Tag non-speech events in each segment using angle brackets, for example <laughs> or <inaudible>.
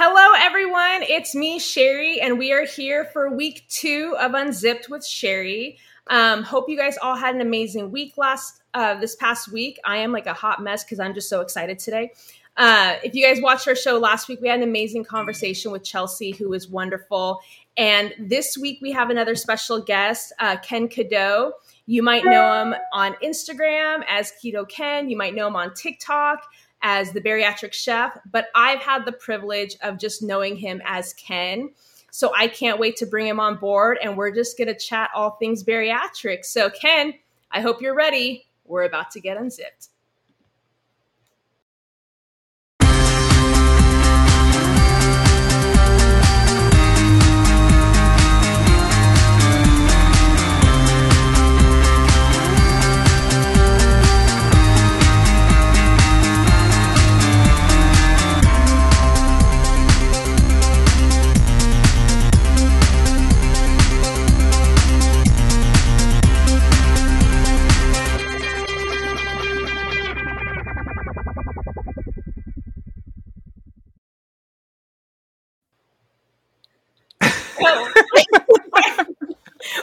Hello, everyone. It's me, Sheri, and we are here for week two of Unzipped with Sheri. Um, hope you guys all had an amazing week last uh, this past week. I am like a hot mess because I'm just so excited today. Uh, if you guys watched our show last week, we had an amazing conversation with Chelsea, who was wonderful. And this week we have another special guest, uh, Ken Cadeau. You might know him on Instagram as Keto Ken. You might know him on TikTok as the bariatric chef, but I've had the privilege of just knowing him as Ken. So I can't wait to bring him on board and we're just going to chat all things bariatric. So, Ken, I hope you're ready. We're about to get unzipped. <laughs>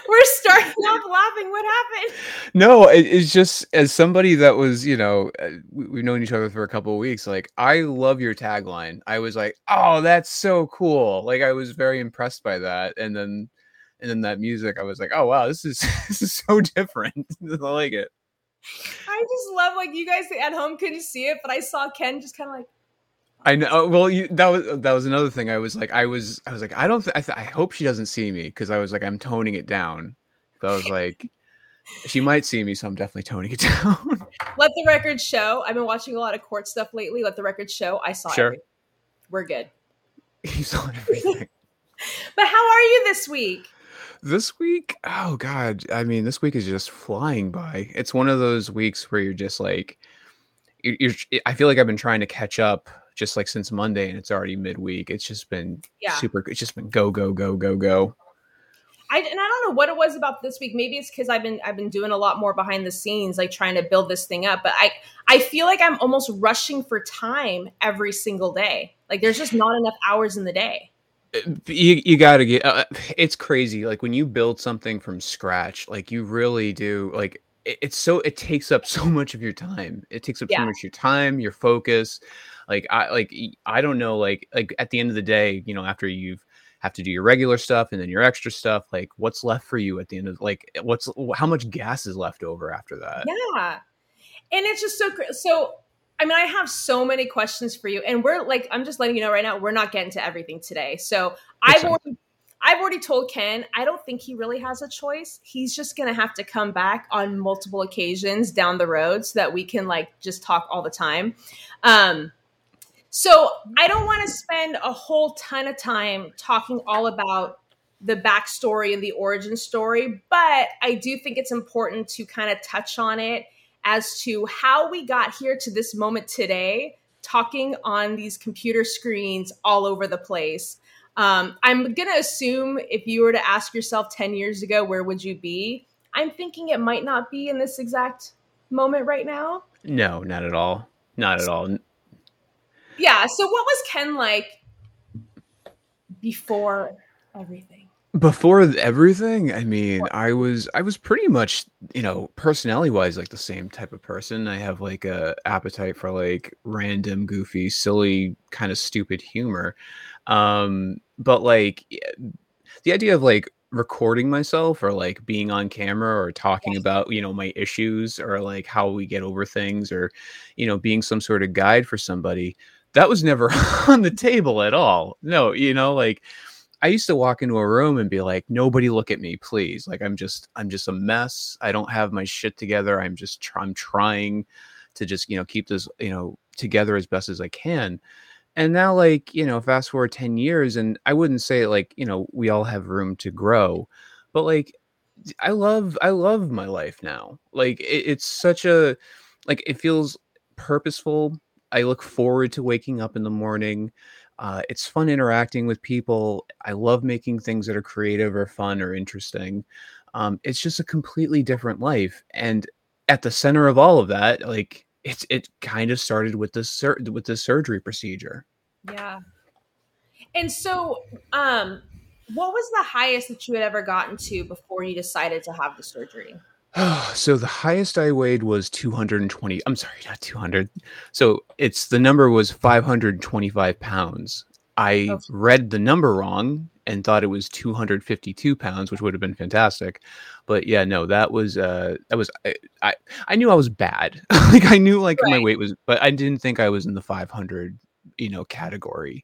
We're starting off laughing. What happened? No, it, it's just as somebody that was, you know, uh, we, have known each other for a couple of weeks. Like, I love your tagline. I was like, oh, that's so cool. Like, I was very impressed by that. And then, and then that music, I was like, oh wow, this is <laughs> this is so different. <laughs> I like it. I just love like you guys at home couldn't see it, but I saw Ken just kind of like I know. Oh, well, you, that was that was another thing. I was like, I was, I was like, I don't. Th- I, th- I hope she doesn't see me because I was like, I'm toning it down. So I was like, she might see me, so I'm definitely toning it <laughs> down. Let the record show. I've been watching a lot of court stuff lately. Let the record show. I saw sure. Everything. We're good. You saw everything. <laughs> <laughs> but how are you this week? This week, oh god, I mean, this week is just flying by. It's one of those weeks where you're just like, you're, you're I feel like I've been trying to catch up just like since Monday and it's already midweek. It's just been yeah. super it's just been go go go go go. I and I don't know what it was about this week. Maybe it's cuz I've been I've been doing a lot more behind the scenes like trying to build this thing up, but I I feel like I'm almost rushing for time every single day. Like there's just not enough hours in the day. Uh, you, you got to get uh, it's crazy like when you build something from scratch like you really do like it's so it takes up so much of your time it takes up yeah. so much of your time your focus like I like I don't know like like at the end of the day, you know, after you've have to do your regular stuff and then your extra stuff, like what's left for you at the end of like what's how much gas is left over after that? Yeah. And it's just so so I mean, I have so many questions for you, and we're like, I'm just letting you know right now, we're not getting to everything today. So I've already, I've already told Ken, I don't think he really has a choice. He's just gonna have to come back on multiple occasions down the road so that we can like just talk all the time. Um, so I don't want to spend a whole ton of time talking all about the backstory and the origin story, but I do think it's important to kind of touch on it as to how we got here to this moment today, talking on these computer screens all over the place. Um, I'm going to assume if you were to ask yourself 10 years ago, where would you be? I'm thinking it might not be in this exact moment right now. No, not at all. Not at all yeah. So what was Ken like before everything? Before everything, I mean, I was I was pretty much, you know, personality wise like the same type of person. I have like a appetite for like random, goofy, silly, kind of stupid humor. Um, but like the idea of like recording myself or like being on camera or talking about you know my issues or like how we get over things or you know being some sort of guide for somebody that was never <laughs> on the table at all. No, you know, like I used to walk into a room and be like, nobody look at me, please. Like I'm just I'm just a mess. I don't have my shit together. I'm just tr- I'm trying to just, you know, keep this, you know, together as best as I can. And now like, you know, fast forward 10 years and I wouldn't say like, you know, we all have room to grow, but like I love I love my life now. Like it, it's such a like it feels purposeful I look forward to waking up in the morning. Uh, it's fun interacting with people. I love making things that are creative or fun or interesting. Um, it's just a completely different life, and at the center of all of that, like it's it kind of started with the sur- with the surgery procedure. Yeah, And so, um, what was the highest that you had ever gotten to before you decided to have the surgery? <sighs> so the highest I weighed was 220. I'm sorry, not 200. So it's the number was 525 pounds. I oh. read the number wrong and thought it was 252 pounds, which would have been fantastic. But yeah, no, that was uh that was I I, I knew I was bad. <laughs> like I knew like right. my weight was, but I didn't think I was in the 500 you know category.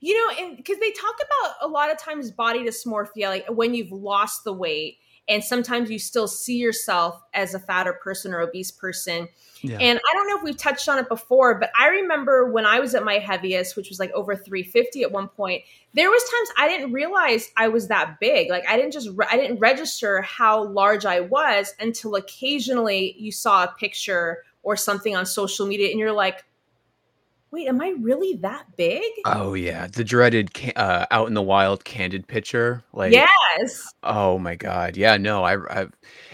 You know, because they talk about a lot of times body dysmorphia, like when you've lost the weight and sometimes you still see yourself as a fatter person or obese person. Yeah. And I don't know if we've touched on it before, but I remember when I was at my heaviest, which was like over 350 at one point, there was times I didn't realize I was that big. Like I didn't just re- I didn't register how large I was until occasionally you saw a picture or something on social media and you're like, wait, am I really that big? Oh yeah, the dreaded uh, out in the wild candid picture. Like yes. Oh my god, yeah. No, I, I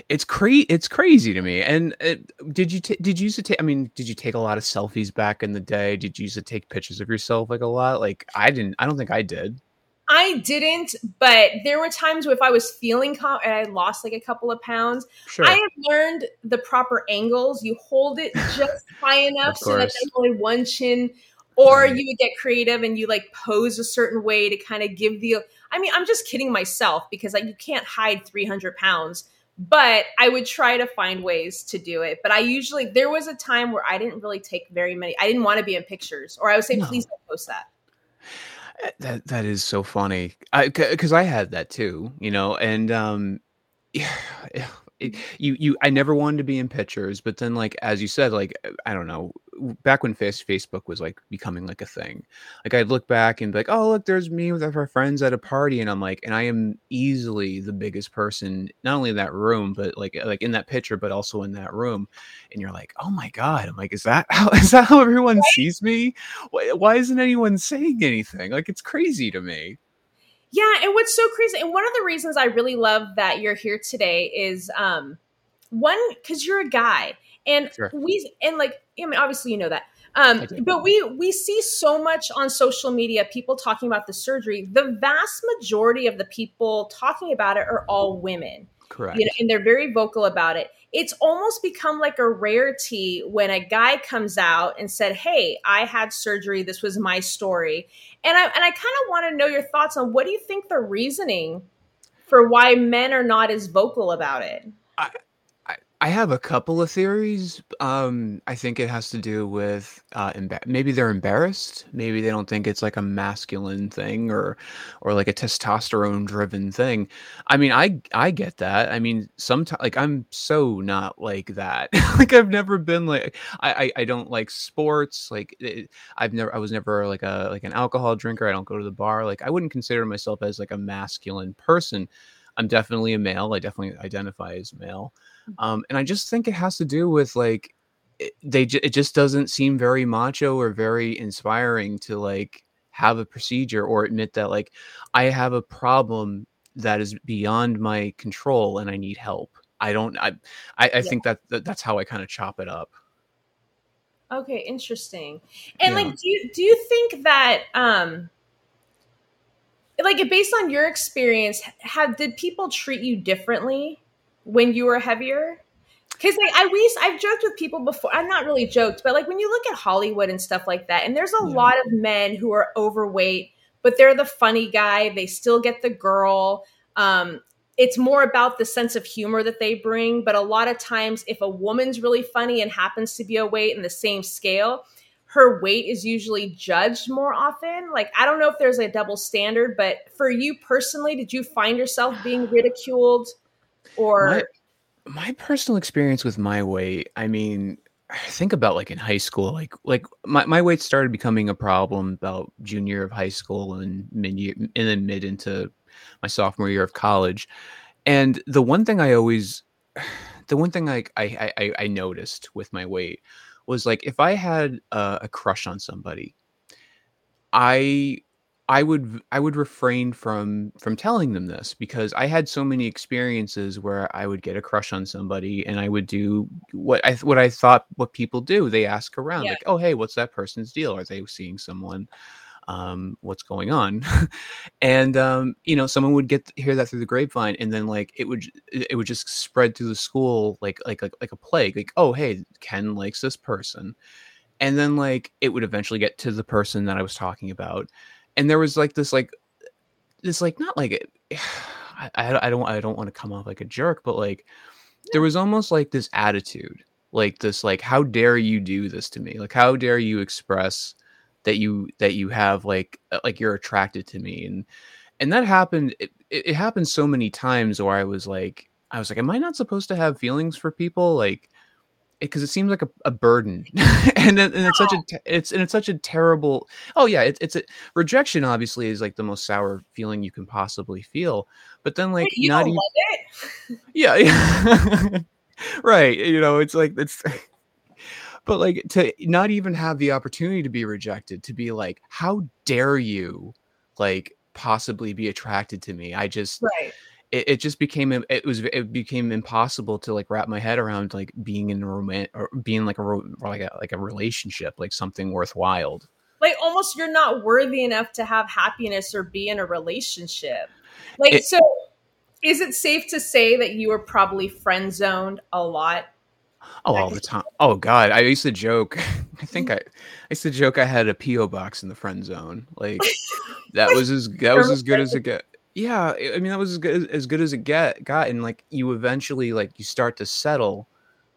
it's crazy. It's crazy to me. And it, did you t- did you used to take? I mean, did you take a lot of selfies back in the day? Did you used to take pictures of yourself like a lot? Like I didn't. I don't think I did. I didn't, but there were times where if I was feeling calm and I lost like a couple of pounds, sure. I have learned the proper angles. You hold it <laughs> just high enough so that there's only one chin, or you would get creative and you like pose a certain way to kind of give the. I mean, I'm just kidding myself because like you can't hide 300 pounds, but I would try to find ways to do it. But I usually there was a time where I didn't really take very many. I didn't want to be in pictures, or I would say, no. please don't post that. Eh, that that is so funny. I because I had that too, you know, and um, <sighs> yeah, it, you you I never wanted to be in pictures, but then like as you said, like uh, I don't know, back when face, Facebook was like becoming like a thing, like I'd look back and be like, oh look, there's me with our friends at a party, and I'm like, and I am easily the biggest person, not only in that room, but like uh, like in that picture, but also in that room, and you're like, oh my god, I'm like, is that <laughs> how is that how everyone sees me? Why, why isn't anyone saying anything? Like it's crazy to me. Yeah, and what's so crazy, and one of the reasons I really love that you're here today is um one because you're a guy, and sure. we and like I mean obviously you know that. Um, but we we see so much on social media people talking about the surgery. The vast majority of the people talking about it are all women. Correct. You know, and they're very vocal about it it's almost become like a rarity when a guy comes out and said, "Hey, I had surgery. This was my story." And I and I kind of want to know your thoughts on what do you think the reasoning for why men are not as vocal about it? I, I have a couple of theories. Um, I think it has to do with uh, emba- maybe they're embarrassed. Maybe they don't think it's like a masculine thing or or like a testosterone driven thing. I mean, I I get that. I mean, sometimes like I'm so not like that. <laughs> like I've never been like I, I I don't like sports. Like it, I've never I was never like a like an alcohol drinker. I don't go to the bar. Like I wouldn't consider myself as like a masculine person. I'm definitely a male. I definitely identify as male. Um, and I just think it has to do with like it, they it just doesn't seem very macho or very inspiring to like have a procedure or admit that like I have a problem that is beyond my control and I need help. I don't I I, I yeah. think that, that that's how I kind of chop it up. Okay, interesting. And yeah. like do you do you think that um like based on your experience have did people treat you differently when you were heavier? Because like I we I've joked with people before. I'm not really joked, but like when you look at Hollywood and stuff like that, and there's a yeah. lot of men who are overweight, but they're the funny guy. They still get the girl. Um, it's more about the sense of humor that they bring. But a lot of times, if a woman's really funny and happens to be a weight in the same scale, her weight is usually judged more often. Like, I don't know if there's a double standard, but for you personally, did you find yourself being ridiculed or my, my personal experience with my weight i mean think about like in high school like like my, my weight started becoming a problem about junior of high school and mid year and then mid into my sophomore year of college. And the one thing i always <sighs> the one thing like I, I i noticed with my weight was like if i had a, a crush on somebody i I would I would refrain from from telling them this because I had so many experiences where I would get a crush on somebody and I would do what I what I thought what people do. They ask around yeah. like, "Oh, hey, what's that person's deal? Are they seeing someone?" um, what's going on <laughs> and um, you know someone would get hear that through the grapevine and then like it would it would just spread through the school like like like, like a plague like oh hey ken likes this person and then like it would eventually get to the person that i was talking about and there was like this like this like not like <sighs> I, I don't i don't want to come off like a jerk but like there was almost like this attitude like this like how dare you do this to me? Like how dare you express that you that you have like uh, like you're attracted to me? And and that happened it, it happened so many times where i was like i was like am i not supposed to have feelings for people? Like because it, it, seems like a, a burden. <laughs> And, and it's such a it's and it's such a terrible oh yeah it, it's a rejection obviously is like the most sour feeling you can possibly feel but then like you not even, yeah, yeah. <laughs> right you know it's like it's <laughs> but like to not even have the opportunity to be rejected to be like how dare you like possibly be attracted to me? I just right it, it just became it was it became impossible to like wrap my head around like being in a romantic or being like a like a like a relationship like something worthwhile like almost you're not worthy enough to have happiness or be in a relationship like it, so is it safe to say that you were probably friend zoned a lot Oh, all the time. Oh God, I used to joke. <laughs> I mm-hmm. think I, I used to joke I had a PO box in the friend zone. Like <laughs> that was as that was as good as it get yeah i mean that was as good as, good as it get got and like you eventually like you start to settle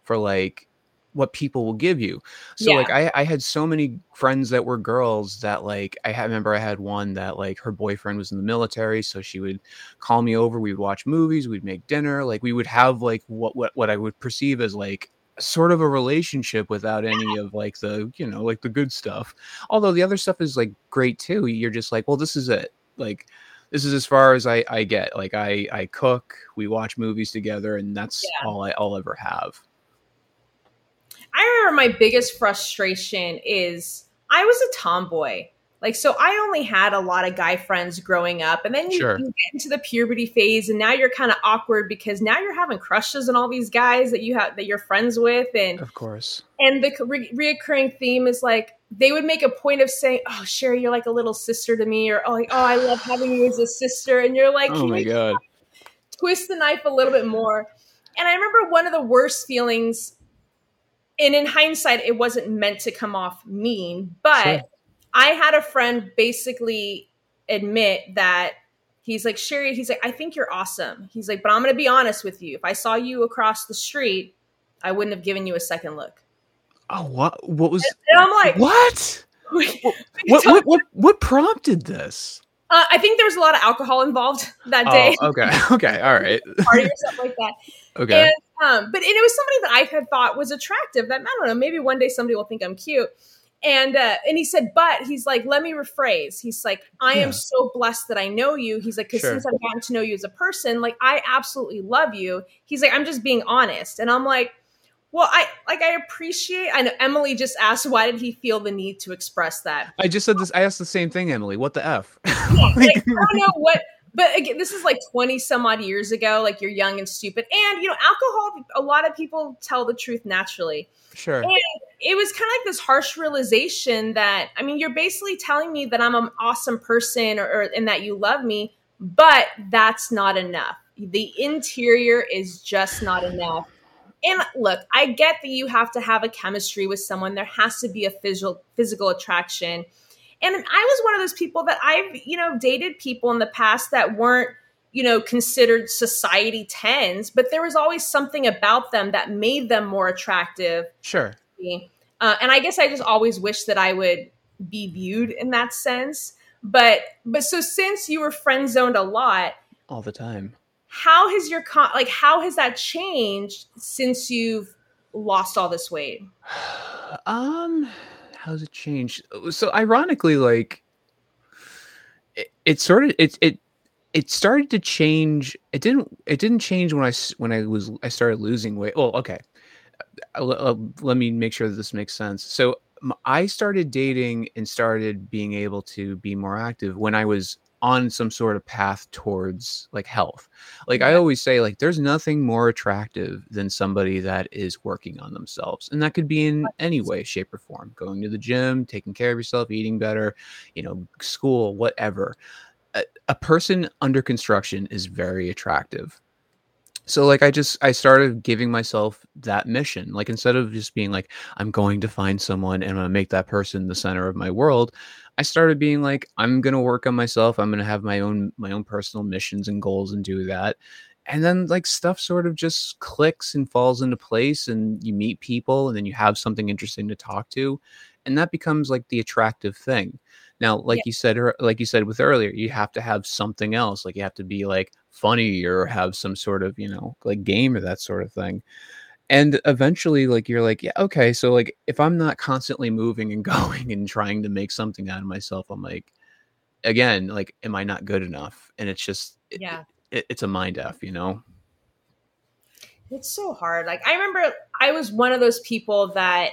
for like what people will give you. So yeah. like I, I had so many friends that were girls that like i remember i had one that like her boyfriend was in the military so she would call me over we would watch movies we'd make dinner like we would have like what what, what i would perceive as like sort of a relationship without any of like the you know like the good stuff. Although the other stuff is like great too you're just like well this is it. Like this is as far as I, I get. Like I, I cook, we watch movies together, and that's yeah. all I, I'll ever have. I remember my biggest frustration is I was a tomboy. Like, so I only had a lot of guy friends growing up. And then you, sure. you get into the puberty phase, and now you're kind of awkward because now you're having crushes on all these guys that you have that you're friends with. And of course. And the re- reoccurring theme is like, they would make a point of saying, "Oh, Sheri, you're like a little sister to me," or "Oh, like, oh I love having you as a sister," and you're like, "Oh my god!" Twist the knife a little bit more. And I remember one of the worst feelings, and in hindsight, it wasn't meant to come off mean, but sure. I had a friend basically admit that he's like, Sheri, he's like, I think you're awesome. He's like, but I'm going to be honest with you. If I saw you across the street, I wouldn't have given you a second look. Oh, what? What was? And I'm like, what? <laughs> <laughs> what, what, what, what, prompted this? Uh, I think there was a lot of alcohol involved <laughs> that day. Oh, okay, okay, all right. Party or something like that. Okay. And, um, but and it was somebody that I had thought was attractive. That I don't know. Maybe one day somebody will think I'm cute. And uh, and he said, but he's like, let me rephrase. He's like, I yeah. am so blessed that I know you. He's like, because sure. since I've gotten to know you as a person, like I absolutely love you. He's like, I'm just being honest. And I'm like, well, I like I appreciate. I know Emily just asked why did he feel the need to express that. I just said this. I asked the same thing, Emily. What the f? <laughs> Yeah, like, I don't know what. But again, this is like twenty some odd years ago. Like you're young and stupid, and you know, alcohol. A lot of people tell the truth naturally. Sure. And it was kind of like this harsh realization that I mean, you're basically telling me that I'm an awesome person, or, or and that you love me, but that's not enough. The interior is just not enough and look, I get that you have to have a chemistry with someone. There has to be a physical physical attraction. And I was one of those people that I've, you know, dated people in the past that weren't, you know, considered society tens, but there was always something about them that made them more attractive. Sure. Uh, and I guess I just always wish that I would be viewed in that sense. But but so since you were friend zoned a lot all the time, how has your con- like how has that changed since you've lost all this weight? <sighs> Um how's it changed? So ironically like it, it sort of it it it started to change it didn't it didn't change when i when i was i started losing weight. Well okay uh, uh, let me make sure that this makes sense so i started dating and started being able to be more active when i was on some sort of path towards like health. Like I always say like there's nothing more attractive than somebody that is working on themselves. And that could be in any way, shape or form. Going to the gym, taking care of yourself, eating better, you know, school, whatever. A, a person under construction is very attractive so like i just i started giving myself that mission like instead of just being like i'm going to find someone and i'm going to make that person the center of my world I started being like, I'm gonna work on myself. I'm gonna have my own my own personal missions and goals and do that. And then like stuff sort of just clicks and falls into place, and you meet people, and then you have something interesting to talk to, and that becomes like the attractive thing. Now, like yeah. you said, like you said with earlier, you have to have something else. Like you have to be like funny or have some sort of you know like game or that sort of thing and eventually like you're like yeah okay so like if i'm not constantly moving and <laughs> going and trying to make something out of myself i'm like again like am i not good enough and it's just yeah it, it's a mind f you know it's so hard like i remember i was one of those people that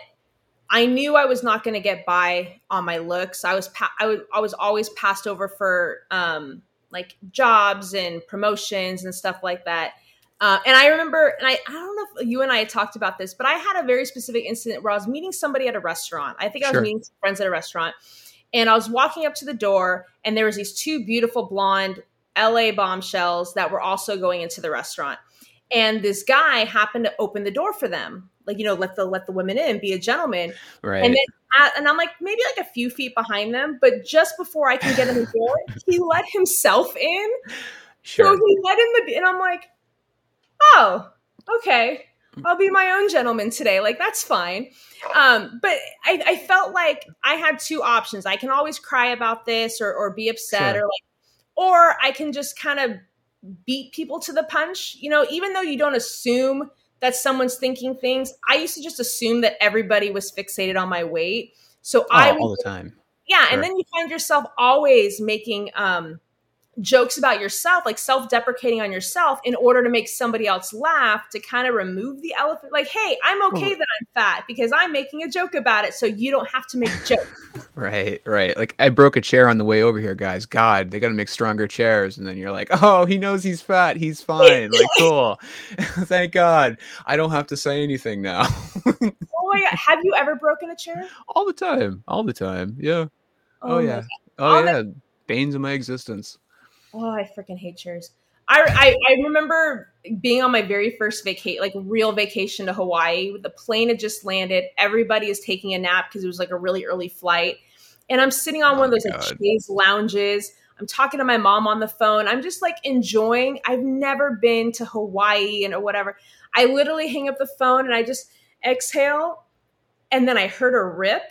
i knew i was not going to get by on my looks i was pa- I, was, I was always passed over for um like jobs and promotions and stuff like that uh, and I remember, and I, I don't know if you and I had talked about this, but I had a very specific incident where I was meeting somebody at a restaurant. I think I was sure. meeting friends at a restaurant. And I was walking up to the door, and there was these two beautiful blonde LA bombshells that were also going into the restaurant. And this guy happened to open the door for them, like you know, let the let the women in, be a gentleman. Right. And then, at, and I'm like maybe like a few feet behind them, but just before I can get in the <laughs> door, he let himself in. Sure. So he let in the, and I'm like, oh, okay, I'll be my own gentleman today. Like that's fine. Um, but I, I, felt like I had two options. I can always cry about this or, or be upset sure. or like, or I can just kind of beat people to the punch. You know, even though you don't assume that someone's thinking things, I used to just assume that everybody was fixated on my weight. So oh, I all the time. Yeah, sure. and then you find yourself always making um jokes about yourself, like self deprecating on yourself in order to make somebody else laugh to kind of remove the elephant. Like, hey, I'm okay that I'm fat because I'm making a joke about it. So you don't have to make jokes. right, right. Like, I broke a chair on the way over here, guys. God, they got to make stronger chairs. And then you're like, oh, he knows he's fat. He's fine. like, <laughs> cool. <laughs> Thank God. I don't have to say anything now. <laughs> oh my God. Have you ever broken a chair? All the time. All the time. Yeah. Oh, oh yeah. Oh, yeah. The- Banes of my existence. Oh, I freaking hate chairs. I, I, I remember being on my very first vacation, like real vacation to Hawaii. The plane had just landed. Everybody is taking a nap because it was like a really early flight. And I'm sitting on oh one of those like chaise lounges. I'm talking to my mom on the phone. I'm just like enjoying. I've never been to Hawaii and or whatever. I literally hang up the phone and I just exhale. And then I heard a rip.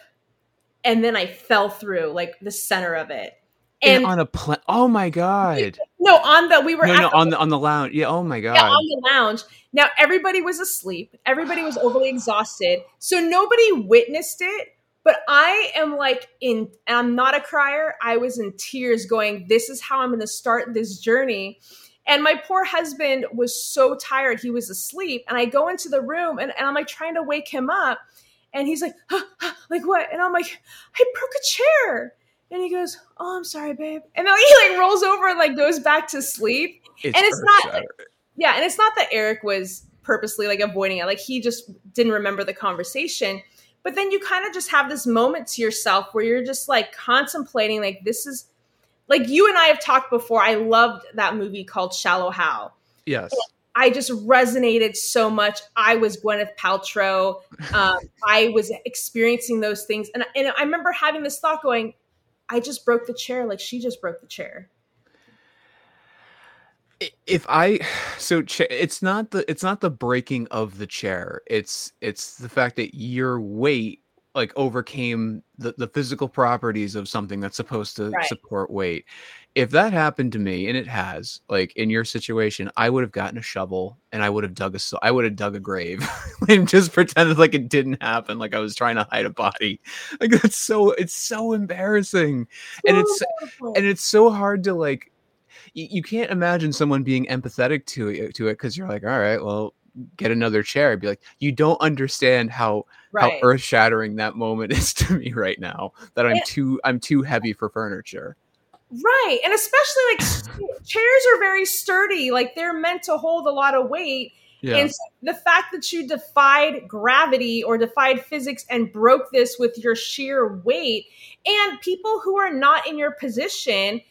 And then I fell through like the center of it and, and on a plane. Oh my god! No, on the we were no, no the, on the on the lounge. Yeah. Oh my god. Yeah, on the lounge. Now everybody was asleep. Everybody was overly exhausted, so nobody witnessed it. But I am like in. I'm not a crier. I was in tears, going, "This is how I'm going to start this journey." And my poor husband was so tired; he was asleep. And I go into the room, and, and I'm like trying to wake him up, and he's like, huh, huh, "Like what?" And I'm like, "I broke a chair." And he goes, "Oh, I'm sorry, babe." And then he like rolls over and like goes back to sleep. It's and it's not, yeah, and it's not that Eric was purposely like avoiding it. Like he just didn't remember the conversation. But then you kind of just have this moment to yourself where you're just like contemplating, like this is like you and I have talked before. I loved that movie called Shallow Hal. Yes. I just resonated so much. I was Gwyneth Paltrow. Um, I was experiencing those things, and, and I remember having this thought going, I just broke the chair like she just broke the chair. If I so it's not the it's not the breaking of the chair. It's it's the fact that your weight like overcame the, the physical properties of something that's supposed to right. support weight if that happened to me and it has like in your situation i would have gotten a shovel and i would have dug a i would have dug a grave <laughs> and just pretended like it didn't happen like i was trying to hide a body <laughs> like that's so it's so embarrassing so and it's embarrassing. and it's so hard to like you, you can't imagine someone being empathetic to it to it because you're like all right well get another chair I'd be like you don't understand how right. how earth shattering that moment <laughs> is to me right now that i'm eh too i'm too heavy for furniture Right. And especially like chairs are very sturdy, like they're meant to hold a lot of weight. Yeah. And so the fact that you defied gravity or defied physics and broke this with your sheer weight, and people who are not in your position,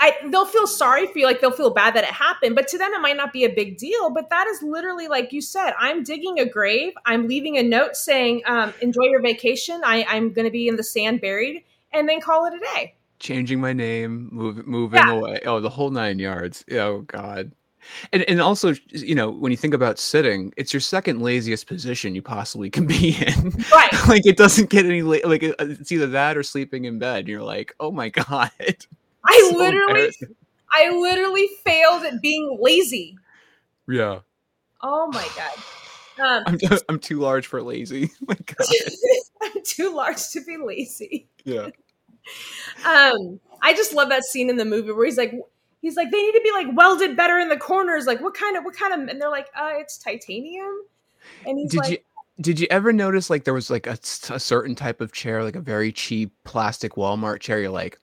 I, they'll feel sorry for you, like they'll feel bad that it happened, but to them it might not be a big deal. But that is literally like you said, I'm digging a grave, I'm leaving a note saying, um, "Enjoy your vacation. I, I'm going to be in the sand buried," and then call it a day. Changing my name, move, moving yeah. away. Oh, the whole nine yards. Oh God. And and also, you know, when you think about sitting, it's your second laziest position you possibly can be <laughs> in. Right. like it doesn't get any la- like it's either that or sleeping in bed. And you're like, oh my <laughs> god. I <laughs> so literally, I literally failed at being lazy. Yeah. Oh my god. Um, I'm, I'm too large for lazy. <laughs> my god. <laughs> I'm too large to be lazy. Yeah. Um, I just love that scene in the movie where he's like, he's like, they need to be like welded better in the corners. Like, what kind of, what kind of, and they're like, uh, it's titanium. And he's did like, you, did you ever notice like there was like a, a certain type of chair, like a very cheap plastic Walmart chair? You're like,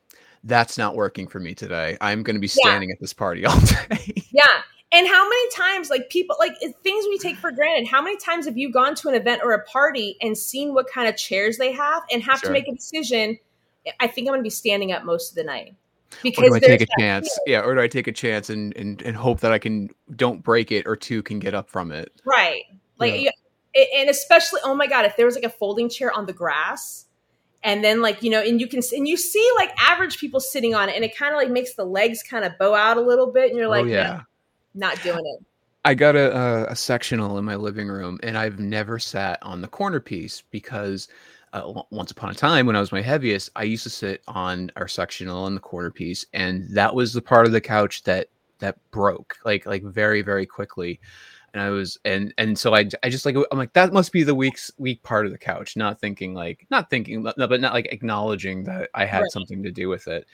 that's not working for me today. I'm going to be standing yeah. at this party <laughs> all day. yeah. And how many times, like people, like things we take for granted, how many times have you gone to an event or a party and seen what kind of chairs they have and have sure. to make a decision? I think I'm going to be standing up most of the night. Because or do I take a chance? Fear. Yeah, or do I take a chance and, and and hope that I can don't break it or two can get up from it? Right. Like yeah. and especially oh my god, if there was like a folding chair on the grass and then like you know and you can and you see like average people sitting on it and it kind of like makes the legs kind of bow out a little bit and you're oh, like oh, yeah not doing it i got a, a, a sectional in my living room and i've never sat on the corner piece because uh, once upon a time when I was my heaviest, I used to sit on our sectional in the corner piece, and that was the part of the couch that that broke like like very very quickly. And I was and and so I I just like I'm like that must be the weak weak part of the couch, not thinking like not thinking but not like acknowledging that I had right. something to do with it.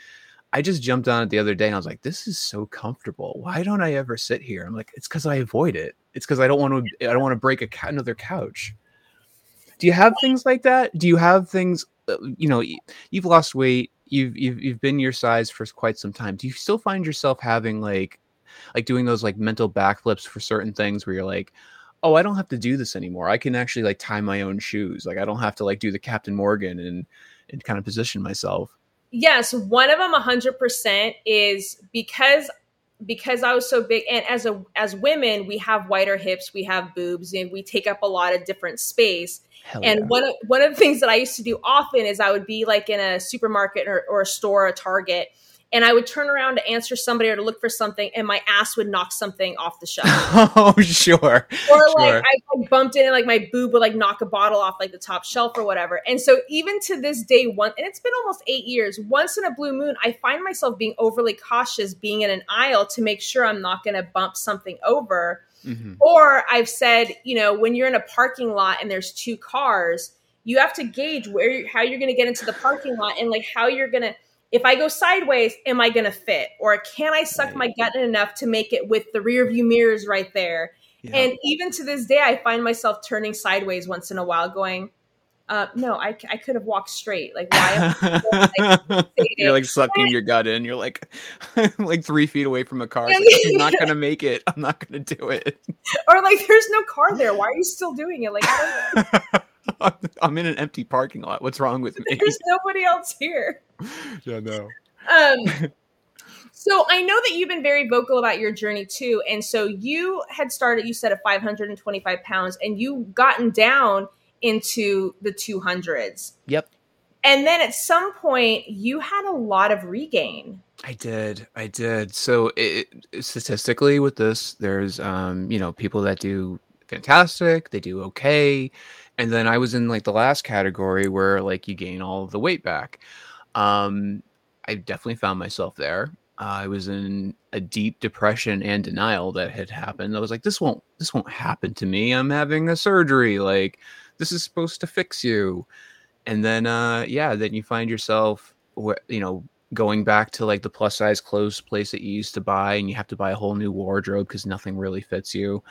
I just jumped on it the other day and I was like, this is so comfortable. Why don't I ever sit here? I'm like, it's because I avoid it. It's because I don't want to. I don't want to break a another couch. Do you have things like that? Do you have things? Uh, you know, you've lost weight. You've you've you've been your size for quite some time. Do you still find yourself having like, like doing those like mental backflips for certain things where you're like, oh, I don't have to do this anymore. I can actually like tie my own shoes. Like I don't have to like do the Captain Morgan and and kind of position myself. Yes, one of them 100% is because because I was so big and as a as women we have wider hips, we have boobs and we take up a lot of different space. Hell and yeah. one of one of the things that I used to do often is I would be like in a supermarket or, or a store, a Target, and I would turn around to answer somebody or to look for something, and my ass would knock something off the shelf. <laughs> oh, sure. Or sure. like I bumped in and like my boob would like knock a bottle off like the top shelf or whatever. And so even to this day, one and it's been almost eight years. Once in a blue moon, I find myself being overly cautious, being in an aisle to make sure I'm not going to bump something over Mm-hmm. Or I've said, you know, when you're in a parking lot and there's two cars, you have to gauge where how you're going to get into the parking lot and like how you're going to if I go sideways, am I going to fit? Or can I suck right. my gut in enough to make it with the rear view mirrors right there? Yeah. And even to this day, I find myself turning sideways once in a while, going, uh, no, I, I could have walked straight. Like, why? like, <laughs> you're like sucking <laughs> your gut in. You're like, <laughs> like three feet away from a car. Like, I'm not gonna make it. I'm not gonna do it. Or like, there's no car there. Why are you still doing it? Like, I'm in an empty parking lot. What's wrong with me? There's nobody else here. <laughs> Yeah, no. Um. So I know that you've been very vocal about your journey too, and so you had started. You said at 525 pounds, and you gotten down into the 200s. Yep. And then at some point, you had a lot of regain. I did. I did. So it, statistically, with this, there's um, you know people that do fantastic, they do okay, and then I was in like the last category where like you gain all the weight back. Um, I definitely found myself there. Uh, I was in a deep depression and denial that had happened. I was like, this won't, this won't happen to me. I'm having a surgery. Like, this is supposed to fix you and then uh yeah then you find yourself you know going back to like the plus size clothes place that you used to buy and you have to buy a whole new wardrobe because nothing really fits you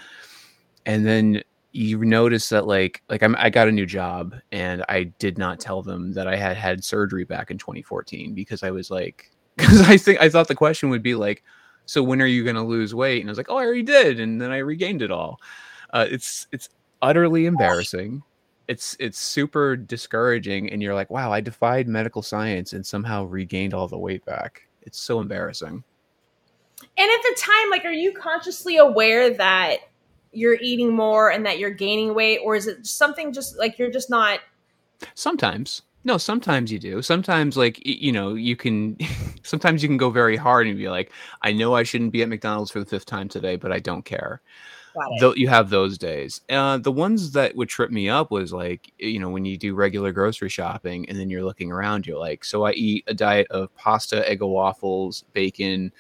and then you notice that like like I'm, i got a new job and i did not tell them that i had had surgery back in 2014 because i was like <laughs> because I think I thought the question would be like, so when are you going to lose weight? And I was like, oh, I already did, and then I regained it all. Uh, it's it's utterly embarrassing. It's it's super discouraging, and you're like, wow, I defied medical science and somehow regained all the weight back. It's so embarrassing. And at the time, like, are you consciously aware that you're eating more and that you're gaining weight, or is it something just like you're just not? Sometimes. No, sometimes you do. Sometimes, like you know, you can. <laughs> sometimes you can go very hard and be like, "I know I shouldn't be at McDonald's for the fifth time today, but I don't care." Though you have those days. Uh, the ones that would trip me up was like, you know, when you do regular grocery shopping and then you're looking around, you're like, so I eat a diet of pasta, egg waffles, bacon,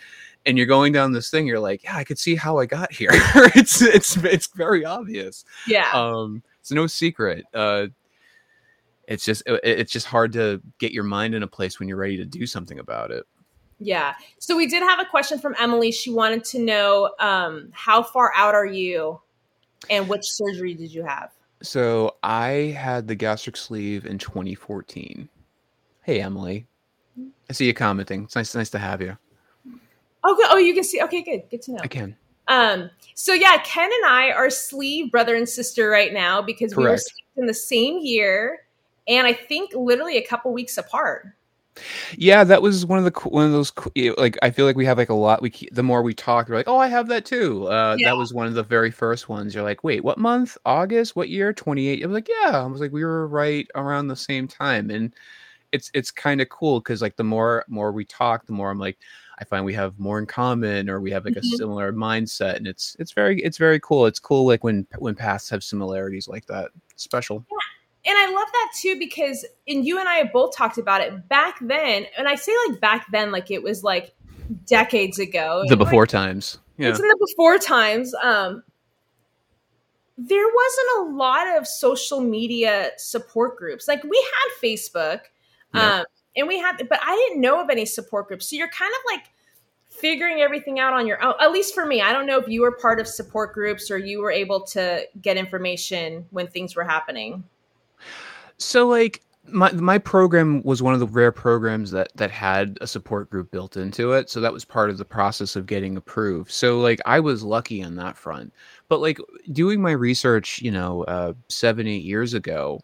and you're going down this thing. You're like, yeah, I could see how I got here. <laughs> it's it's it's very obvious. Yeah. Um, it's no secret. Uh, it's just it's just hard to get your mind in a place when you're ready to do something about it. Yeah. So we did have a question from Emily. She wanted to know um, how far out are you and which surgery did you have? So I had the gastric sleeve in 2014. Hey, Emily. I see you commenting. It's nice, nice to have you. Oh, good. Oh, you can see. Okay, good. Good to know. I can. Um, so yeah, Ken and I are sleeve brother and sister right now because Correct. we were in the same year, and I think literally a couple weeks apart. Yeah, that was one of the one of those like I feel like we have like a lot. We the more we talk, we're like, oh, I have that too. Uh, yeah. That was one of the very first ones. You're like, wait, what month? August? What year? Twenty eight. I was like, yeah. I was like, we were right around the same time, and it's it's kind of cool because like the more more we talk, the more I'm like, I find we have more in common or we have like mm-hmm. a similar mindset, and it's it's very it's very cool. It's cool like when when paths have similarities like that. special. Yeah and I love that too because and you and I have both talked about it back then, and I say like back then, like it was like decades ago. The before like, times. Yeah. It's in the before times. Um there wasn't a lot of social media support groups. Like we had Facebook, yeah. um, and we had but I didn't know of any support groups. So you're kind of like figuring everything out on your own. At least for me, I don't know if you were part of support groups or you were able to get information when things were happening. So like my my program was one of the rare programs that that had a support group built into it so that was part of the process of getting approved so like i was lucky on that front but like doing my research you know uh seven eight years ago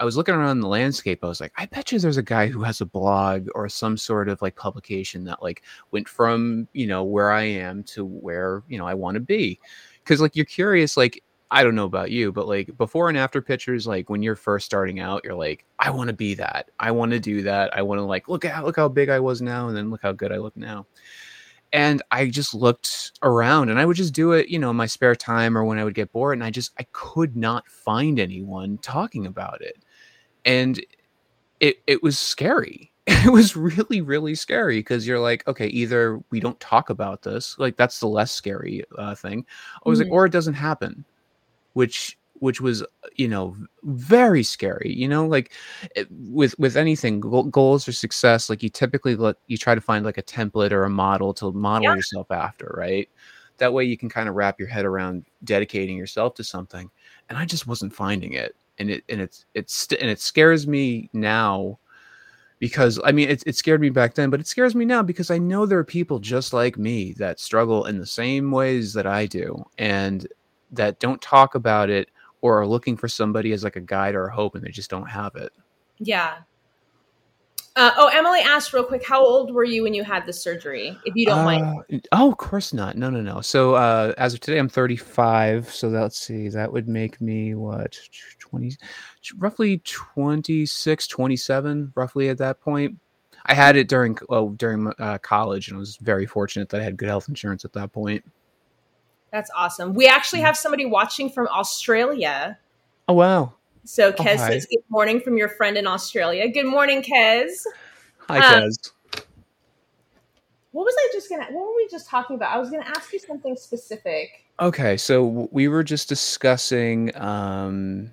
i was looking around the landscape i was like i bet you there's a guy who has a blog or some sort of like publication that like went from you know where i am to where you know i want to be because like you're curious like I don't know about you, but like before and after pictures, like when you're first starting out, you're like, I want to be that. I want to do that. I want to like look at look how big I was now, and then look how good I look now. And I just looked around, and I would just do it, you know, in my spare time or when I would get bored, and I just I could not find anyone talking about it, and it it was scary. <laughs> It was really really scary because you're like, okay, either we don't talk about this, like that's the less scary uh, thing. I was mm-hmm. like, or it doesn't happen which which was you know very scary you know like it, with with anything goals or success like you typically let you try to find like a template or a model to model yeah. yourself after right that way you can kind of wrap your head around dedicating yourself to something and i just wasn't finding it and it and it's it's and it scares me now because i mean it, it scared me back then but it scares me now because i know there are people just like me that struggle in the same ways that i do and that don't talk about it or are looking for somebody as like a guide or a hope and they just don't have it. Yeah. Uh, oh, Emily asked real quick, how old were you when you had the surgery? If you don't uh, mind. Oh, of course not. No, no, no. So uh, as of today, I'm 35. So let's see, that would make me what 20, roughly 26, 27, roughly at that point. I had it during well during uh, college, and I was very fortunate that I had good health insurance at that point. That's awesome. We actually have somebody watching from Australia. Oh wow. So Kez oh, says good morning from your friend in Australia. Good morning, Kez. Hi, um, Kez. What was I just gonna what were we just talking about? I was gonna ask you something specific. Okay, so we were just discussing um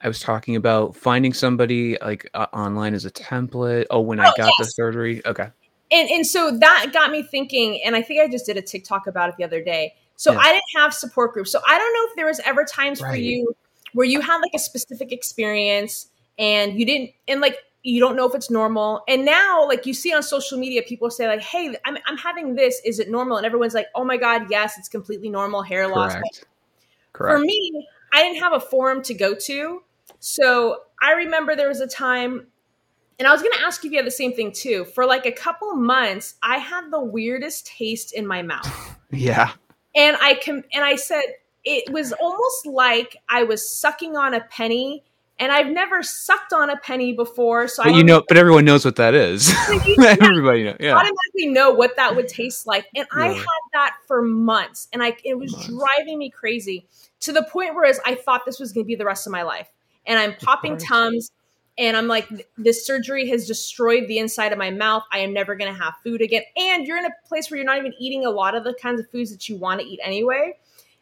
I was talking about finding somebody like uh, online as a template. Oh, when oh, I got yes. the surgery. Okay and and so that got me thinking and i think i just did a tiktok about it the other day so yeah. i didn't have support groups so i don't know if there was ever times right. for you where you had like a specific experience and you didn't and like you don't know if it's normal. And now, like you see on social media, people say like, "Hey, I'm I'm having this. Is it normal?" And everyone's like, "Oh my god, yes, it's completely normal hair loss." Correct. Correct. For me, I didn't have a forum to go to, so I remember there was a time, and I was going to ask you if you had the same thing too. For like a couple months, I had the weirdest taste in my mouth. <laughs> yeah. And I com- and I said it was almost like I was sucking on a penny and I've never sucked on a penny before. So but I you know, but everyone knows what that is. <laughs> <laughs> Everybody knows. Yeah, automatically know what that would taste like, and I had that for months, and I it was months. driving me crazy to the point where as I thought this was going to be the rest of my life, and I'm popping tums. And I'm like, this surgery has destroyed the inside of my mouth. I am never going to have food again. And you're in a place where you're not even eating a lot of the kinds of foods that you want to eat anyway.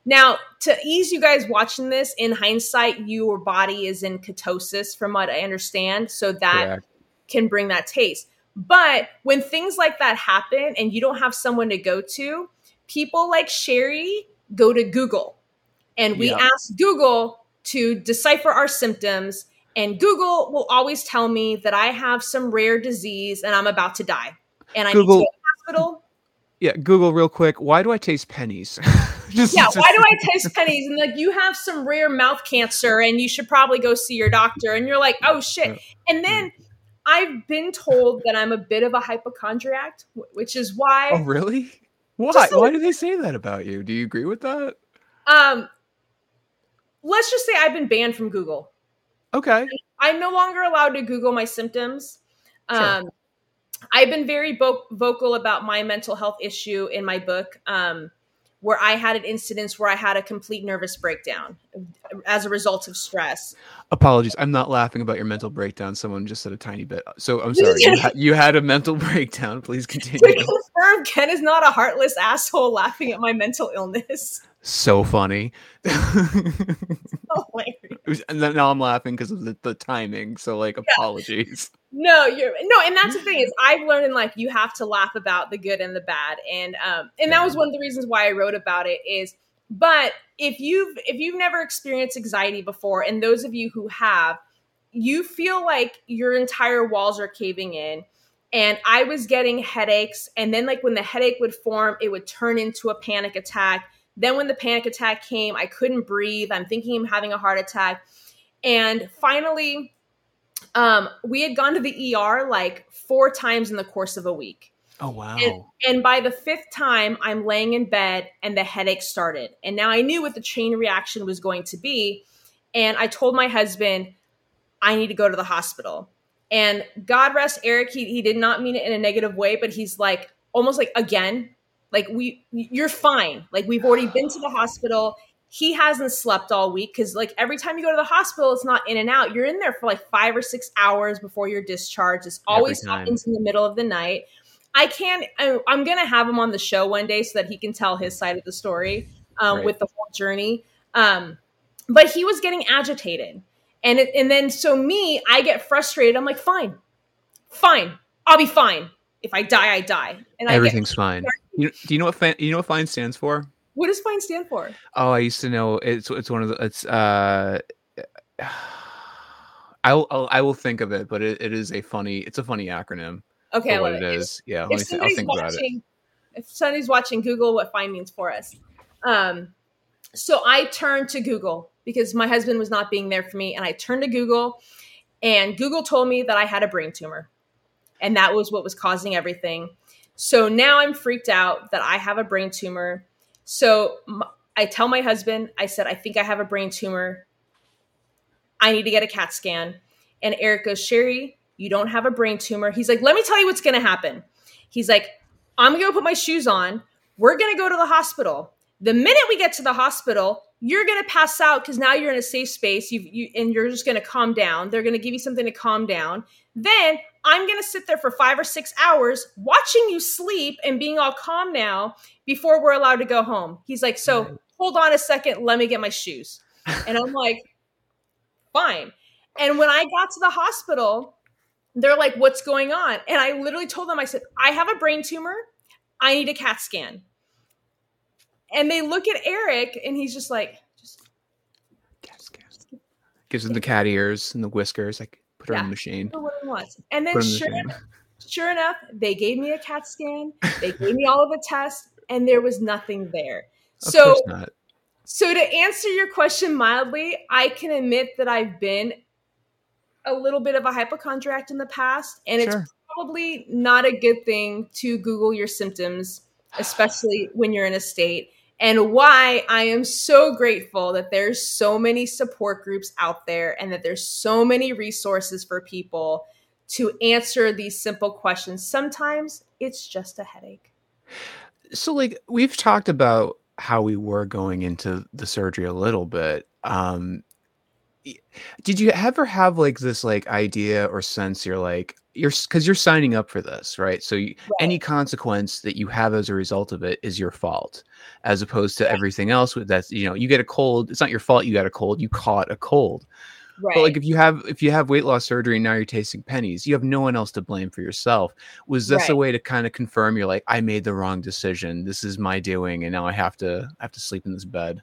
Now, to ease you guys watching this, in hindsight, your body is in ketosis, from what I understand. So that Correct. can bring that taste. But when things like that happen and you don't have someone to go to, people like Sheri go to Google. And we yep. ask Google to decipher our symptoms. And Google will always tell me that I have some rare disease and I'm about to die. And I Google, need to go to the hospital. Yeah, Google real quick. Why do I taste pennies? <laughs> just, yeah, just, why do I taste pennies? And like, you have some rare mouth cancer and you should probably go see your doctor. And you're like, oh shit. And then I've been told that I'm a bit of a hypochondriac, which is why. Oh, really? Why? why do they say that about you? Do you agree with that? Um, let's just say I've been banned from Google. Okay. I'm no longer allowed to Google my symptoms. Sure. Um, I've been very vo- vocal about my mental health issue in my book. Um, where I had an incident where I had a complete nervous breakdown as a result of stress. Apologies, I'm not laughing about your mental breakdown. Someone just said a tiny bit, so I'm sorry. you, ha- you, had a mental <laughs> breakdown. Please continue. To confirm, Ken is not a heartless asshole laughing at my mental illness. So funny. <laughs> <laughs> and then now I'm laughing because of the, the, timing. So like, yeah. apologies. No, you're no, and that's the thing is I've learned in life you have to laugh about the good and the bad, and um, and that was one of the reasons why I wrote about it. Is but if you've if you've never experienced anxiety before, and those of you who have, you feel like your entire walls are caving in. And I was getting headaches, and then like when the headache would form, it would turn into a panic attack. Then when the panic attack came, I couldn't breathe. I'm thinking I'm having a heart attack, and finally um, we had gone to the ER like four times in the course of a week. Oh wow! And, and, by the fifth time, I'm laying in bed and the headache started. And now I knew what the chain reaction was going to be. And I told my husband, I need to go to the hospital. And God rest Eric, he, he did not mean it in a negative way, but he's like, almost like, again, like we, you're fine. Like we've already been to the hospital he hasn't slept all week because like every time you go to the hospital it's not in and out you're in there for like five or six hours before you're discharged it's always happens in the middle of the night i can't i'm gonna have him on the show one day so that he can tell his side of the story um, right. with the whole journey um, but he was getting agitated and it, and then so me i get frustrated i'm like fine fine i'll be fine if i die i die and everything's fine you, do you know what fan, you know what fine stands for what does fine stand for? Oh, I used to know. It's it's one of the. It's uh. <sighs> I'll, I'll I will think of it, but it, it is a funny. It's a funny acronym. Okay, what it is. Yeah, if th- think watching, about it. If somebody's watching, Google what fine means for us. Um, so I turned to Google because my husband was not being there for me, and I turned to Google, and Google told me that I had a brain tumor, and that was what was causing everything. So now I'm freaked out that I have a brain tumor so I tell my husband, I said, I think I have a brain tumor. I need to get a CAT scan. And Eric goes, Sheri, you don't have a brain tumor. He's like, let me tell you what's going to happen. He's like, I'm going to put my shoes on. We're going to go to the hospital. The minute we get to the hospital, you're going to pass out because now you're in a safe space you you, and you're just going to calm down. They're going to give you something to calm down. Then I'm going to sit there for five or six hours watching you sleep and being all calm now before we're allowed to go home. He's like, So hold on a second. Let me get my shoes. And I'm like, Fine. And when I got to the hospital, they're like, What's going on? And I literally told them, I said, I have a brain tumor. I need a CAT scan. And they look at Eric and he's just like, just CAT scan. Gives him the cat ears and the whiskers, like Put her yeah. in the machine. What it was. And then sure, the sure enough, they gave me a CAT scan. They gave me all of the tests, and there was nothing there. Of so, so to answer your question mildly, I can admit that I've been a little bit of a hypochondriac in the past, and sure. it's probably not a good thing to Google your symptoms, especially when you're in a state. And why I am so grateful that there's so many support groups out there and that there's so many resources for people to answer these simple questions. Sometimes it's just a headache. So, like, we've talked about how we were going into the surgery a little bit. Um, did you ever have like this like idea or sense you're like you're because you're signing up for this right so you, right. any consequence that you have as a result of it is your fault as opposed to right. everything else that's you know you get a cold it's not your fault you got a cold you caught a cold right. but like if you have if you have weight loss surgery and now you're tasting pennies you have no one else to blame for yourself was this a way to kind of confirm you're like i made the wrong decision this is my doing and now i have to I have to sleep in this bed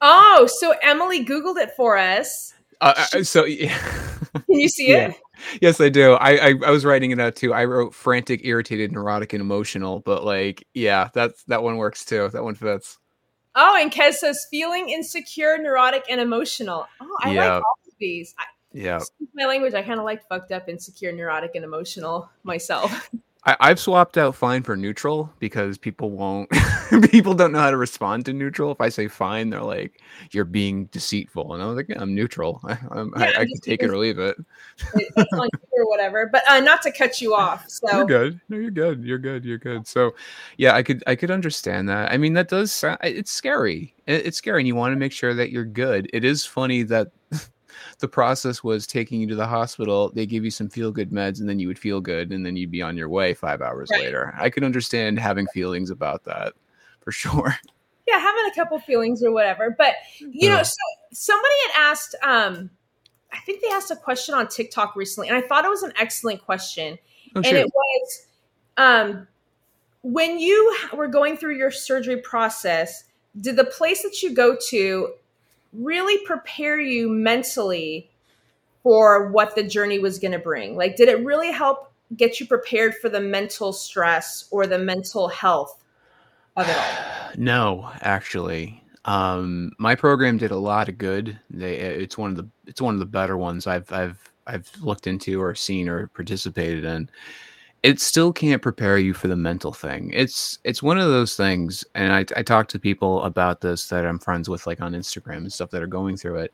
Oh, so Emily Googled it for us. Uh, uh so yeah. <laughs> Can you see it? Yes, I do. I, I, I was writing it out too. I wrote frantic, irritated, neurotic, and emotional. But like, yeah, that's that one works too. That one fits. Oh, and Kez says feeling insecure, neurotic, and emotional. Oh, I like all of these. I, yeah. My language, I kind of like fucked up, insecure, neurotic, and emotional myself. <laughs> I, have swapped out fine for neutral because people won't <laughs> people don't know how to respond to neutral. If I say fine, they're like, "You're being deceitful," and I'm like, "I'm neutral. <laughs> I, yeah, I, I can take it or leave it." <laughs> or whatever. But uh, not to cut you off. So you're good. No, you're good. You're good. You're good. So, yeah, I could I could understand that. I mean, that does sound, it's scary. It's scary, and you want to make sure that you're good. It is funny that the process was taking you to the hospital. They give you some feel good meds, and then you would feel good, and then you'd be on your way five hours right. later. I could understand having feelings about that for sure. <laughs> Yeah, having a couple feelings or whatever. But you know, so somebody had asked. um I think they asked a question on TikTok recently, and I thought it was an excellent question. Oh, and it was, um, when you were going through your surgery process, did the place that you go to really prepare you mentally for what the journey was going to bring? Like, did it really help get you prepared for the mental stress or the mental health of it all? <sighs> No, actually. Um, my program did a lot of good. They, it's one of the it's one of the better ones I've I've I've looked into or seen or participated in it still can't prepare you for the mental thing. It's it's one of those things, and I, I talk to people about this that I'm friends with, like on Instagram and stuff that are going through it.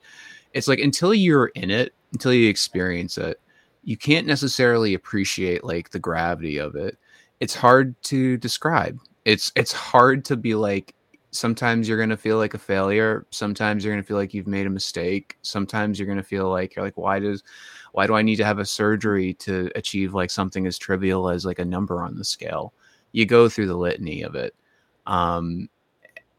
It's like until you're in it, until you experience it, you can't necessarily appreciate like the gravity of it. It's hard to describe. It's it's hard to be like. Sometimes you're gonna feel like a failure. Sometimes you're gonna feel like you've made a mistake. Sometimes you're gonna feel like you're like, why does why do I need to have a surgery to achieve like something as trivial as like a number on the scale? You go through the litany of it. Um,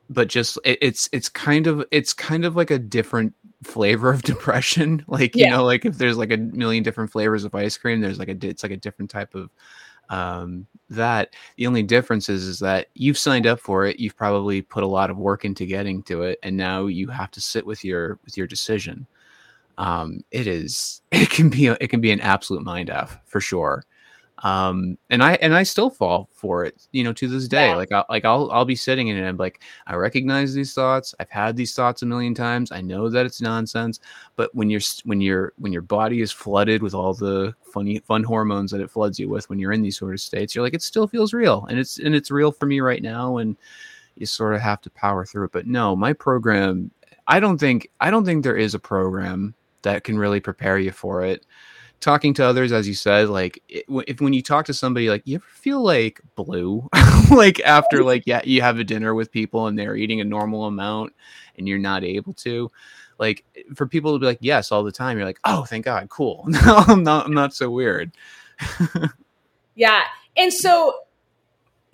but just it, it's it's kind of it's kind of like a different flavor of <laughs> depression. Like you know, like if there's like a million different flavors of ice cream, there's like a it's like a different type of um that the only difference is is that you've signed up for it you've probably put a lot of work into getting to it and now you have to sit with your with your decision um, it is <laughs> it can be a, it can be an absolute mind f for sure. Um, and I and I still fall for it, you know, to this day. Yeah. Like I like I'll I'll be sitting in it and I'm like, I recognize these thoughts. I've had these thoughts a million times. I know that it's nonsense, but when you're when you're when your body is flooded with all the funny fun hormones that it floods you with when you're in these sort of states, you're like, it still feels real, and it's and it's real for me right now, and you sort of have to power through it. But no, my program, I don't think I don't think there is a program that can really prepare you for it. Talking to others as you said like if when you talk to somebody like you ever feel like blue? <laughs> Like after <laughs> like yeah you have a dinner with people and they're eating a normal amount and you're not able to like for people to be like yes all the time you're like oh thank god cool. <laughs> No i'm not i'm not so weird. Yeah and so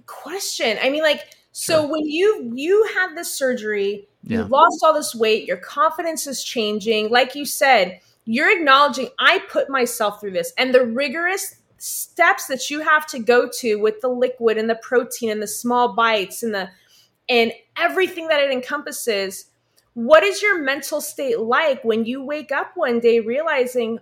question i mean like so sure. when you you had this surgery yeah. you lost all this weight your confidence is changing like you said you're acknowledging i put myself through this and the rigorous steps that you have to go to with the liquid and the protein and the small bites and the and everything that it encompasses what is your mental state like when you wake up one day realizing,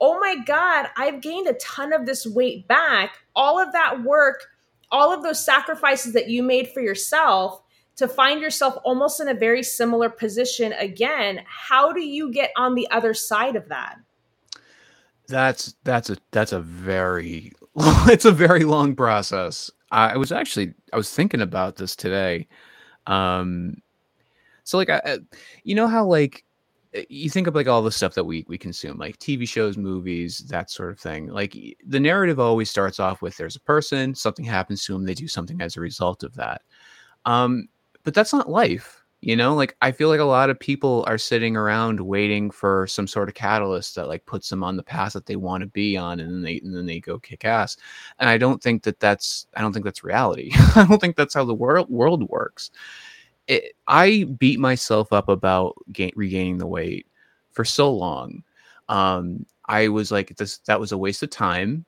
oh my God, I've gained a ton of this weight back? All of that work, all of those sacrifices that you made for yourself to find yourself almost in a very similar position again. How do you get on the other side of that? That's that's a that's a very <laughs> it's a very long process. I was actually I was thinking about this today. Um so like I, you know how like you think of like all the stuff that we we consume like tv shows movies that sort of thing like the narrative always starts off with there's a person something happens to them they do something as a result of that um but that's not life you know like i feel like a lot of people are sitting around waiting for some sort of catalyst that like puts them on the path that they want to be on and then they and then they go kick ass and i don't think that that's i don't think that's reality <laughs> i don't think that's how the world world works it, I beat myself up about gain, regaining the weight for so long. Um, I was like, this that was a waste of time.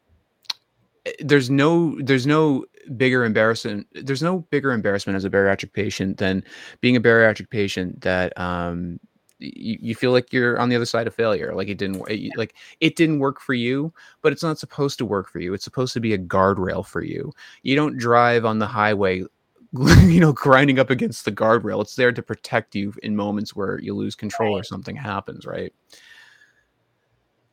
Eh, there's no there's no bigger embarrassment. There's no bigger embarrassment as a bariatric patient than being a bariatric patient that um, you, you feel like you're on the other side of failure. Like it didn't it, like it didn't work for you, but it's not supposed to work for you. It's supposed to be a guardrail for you. You don't drive on the highway <laughs> you know, grinding up against the guardrail. It's there to protect you in moments where you lose control or something happens, right?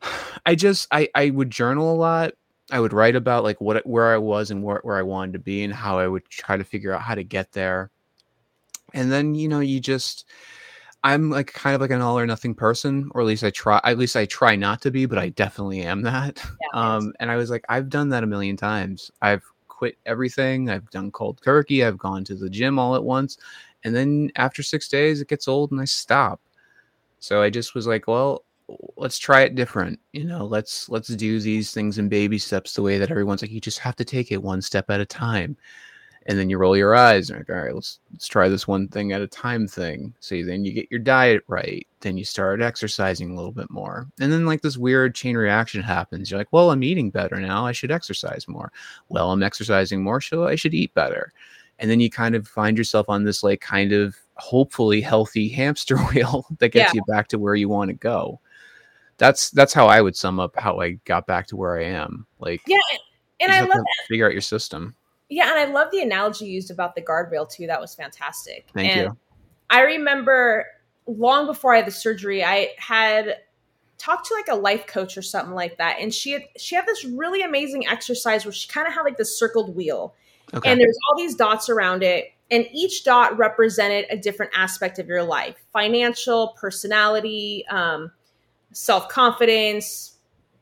<sighs> I just I I would journal a lot. I would write about like what where I was and where, where I wanted to be and how I would try to figure out how to get there. And then, you know, you just I'm like kind of like an all or nothing person, or at least I try at least I try not to be, but I definitely am that. Yeah, <laughs> um and I was like, I've done that a million times. I've quit everything. I've done cold turkey. I've gone to the gym all at once. And then after six days, it gets old and I stop. So I just was like, well, let's try it different. You know, let's let's do these things in baby steps the way that everyone's like, you just have to take it one step at a time and then you roll your eyes and like, all right, let's let's try this one thing at a time thing. So then you get your diet right, then you start exercising a little bit more, and then like this weird chain reaction happens. You're like, well, I'm eating better now. I should exercise more. Well, I'm exercising more, so I should eat better. And then you kind of find yourself on this like kind of hopefully healthy hamster <laughs> wheel that gets yeah. you back to where you want to go. That's that's how I would sum up how I got back to where I am. Like yeah, and I love that. figure out your system yeah, and I love the analogy you used about the guardrail too. That was fantastic. Thank and you. I remember long before I had the surgery, I had talked to like a life coach or something like that, and she had she had this really amazing exercise where she kind of had like this circled wheel, okay. and there's all these dots around it, and each dot represented a different aspect of your life: financial, personality, um, self confidence,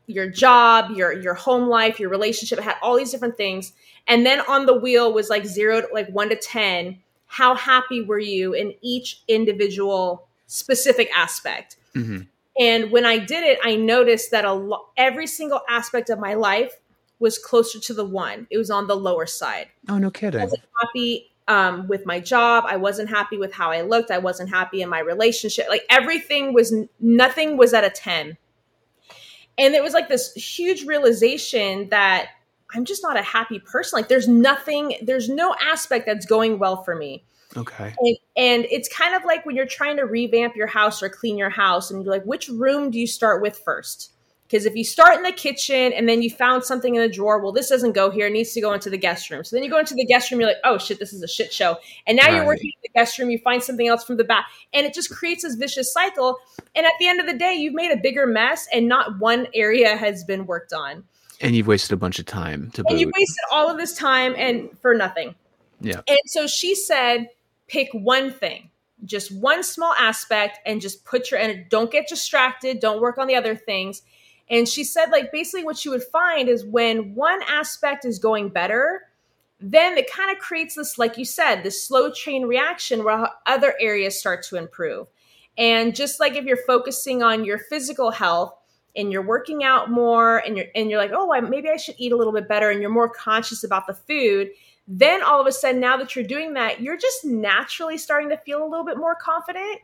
your job, your your home life, your relationship. It had all these different things. And then on the wheel was like zero, like one to 10. How happy were you in each individual specific aspect? Mm-hmm. And when I did it, I noticed that a lo- every single aspect of my life was closer to the one. It was on the lower side. Oh, no kidding. I wasn't happy um, with my job. I wasn't happy with how I looked. I wasn't happy in my relationship. Like everything was, nothing was at a 10. And it was like this huge realization that I'm just not a happy person. Like there's nothing, there's no aspect that's going well for me. Okay. And, and, it's kind of like when you're trying to revamp your house or clean your house, and you're like, which room do you start with first? Because if you start in the kitchen and then you found something in the drawer, well, this doesn't go here. It needs to go into the guest room. So then you go into the guest room, you're like, oh shit, this is a shit show. And now right. you're working in the guest room, you find something else from the back. And it just creates this vicious cycle. And at the end of the day, you've made a bigger mess and not one area has been worked on. And you've wasted a bunch of time to And you wasted all of this time and for nothing. Yeah. And so she said, pick one thing, just one small aspect, and just put your energy don't get distracted. Don't work on the other things. And she said, like, basically, what you would find is when one aspect is going better, then it kind of creates this, like you said, this slow chain reaction where other areas start to improve. And just like if you're focusing on your physical health, and you're working out more and you're and you're like oh I, maybe i should eat a little bit better and you're more conscious about the food then all of a sudden now that you're doing that you're just naturally starting to feel a little bit more confident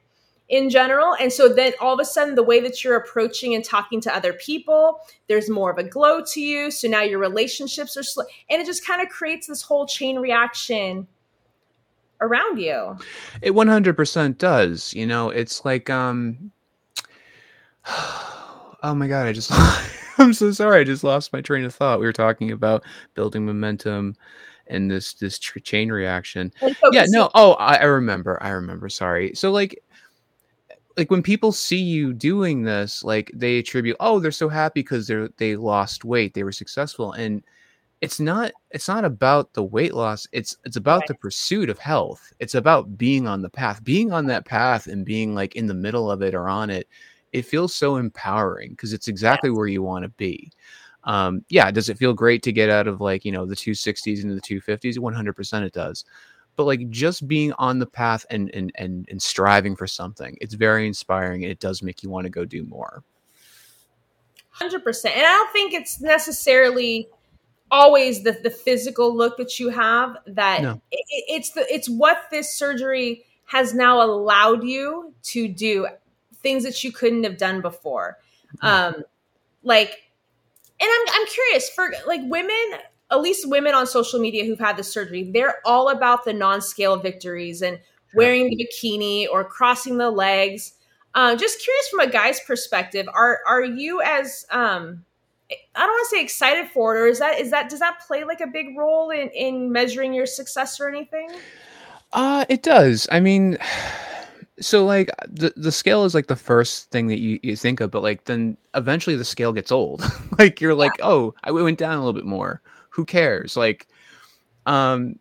in general and so then all of a sudden the way that you're approaching and talking to other people there's more of a glow to you so now your relationships are sl- and it just kind of creates this whole chain reaction around you. It 100% does. You know, it's like um <sighs> Oh my god, I just <laughs> I'm so sorry. I just lost my train of thought. We were talking about building momentum and this this chain reaction. Yeah, no. Oh, I, I remember. I remember. Sorry. So like like when people see you doing this, like they attribute, oh, they're so happy because they're they lost weight, they were successful, and it's not it's not about the weight loss. It's it's about right. the pursuit of health. It's about being on the path, being on that path, and being like in the middle of it or on it. It feels so empowering because it's exactly yes. where you want to be. Um, yeah, does it feel great to get out of like you know the 260s into the 250s? 100% it does but like just being on the path and and and, and striving for something it's very inspiring and it does make you want to go do more 100% and i don't think it's necessarily always the the physical look that you have that no. it, it's the it's what this surgery has now allowed you to do things that you couldn't have done before mm-hmm. um like and i'm i'm curious for like women at least women on social media who've had the surgery, they're all about the non-scale victories and wearing the bikini or crossing the legs. Uh, just curious from a guy's perspective, are are you as um, I don't want to say excited for it, or is that is that does that play like a big role in in measuring your success or anything? Uh, it does. I mean, so like the the scale is like the first thing that you, you think of, but like then eventually the scale gets old. <laughs> like you're like, oh, I went down a little bit more who cares? Like, um,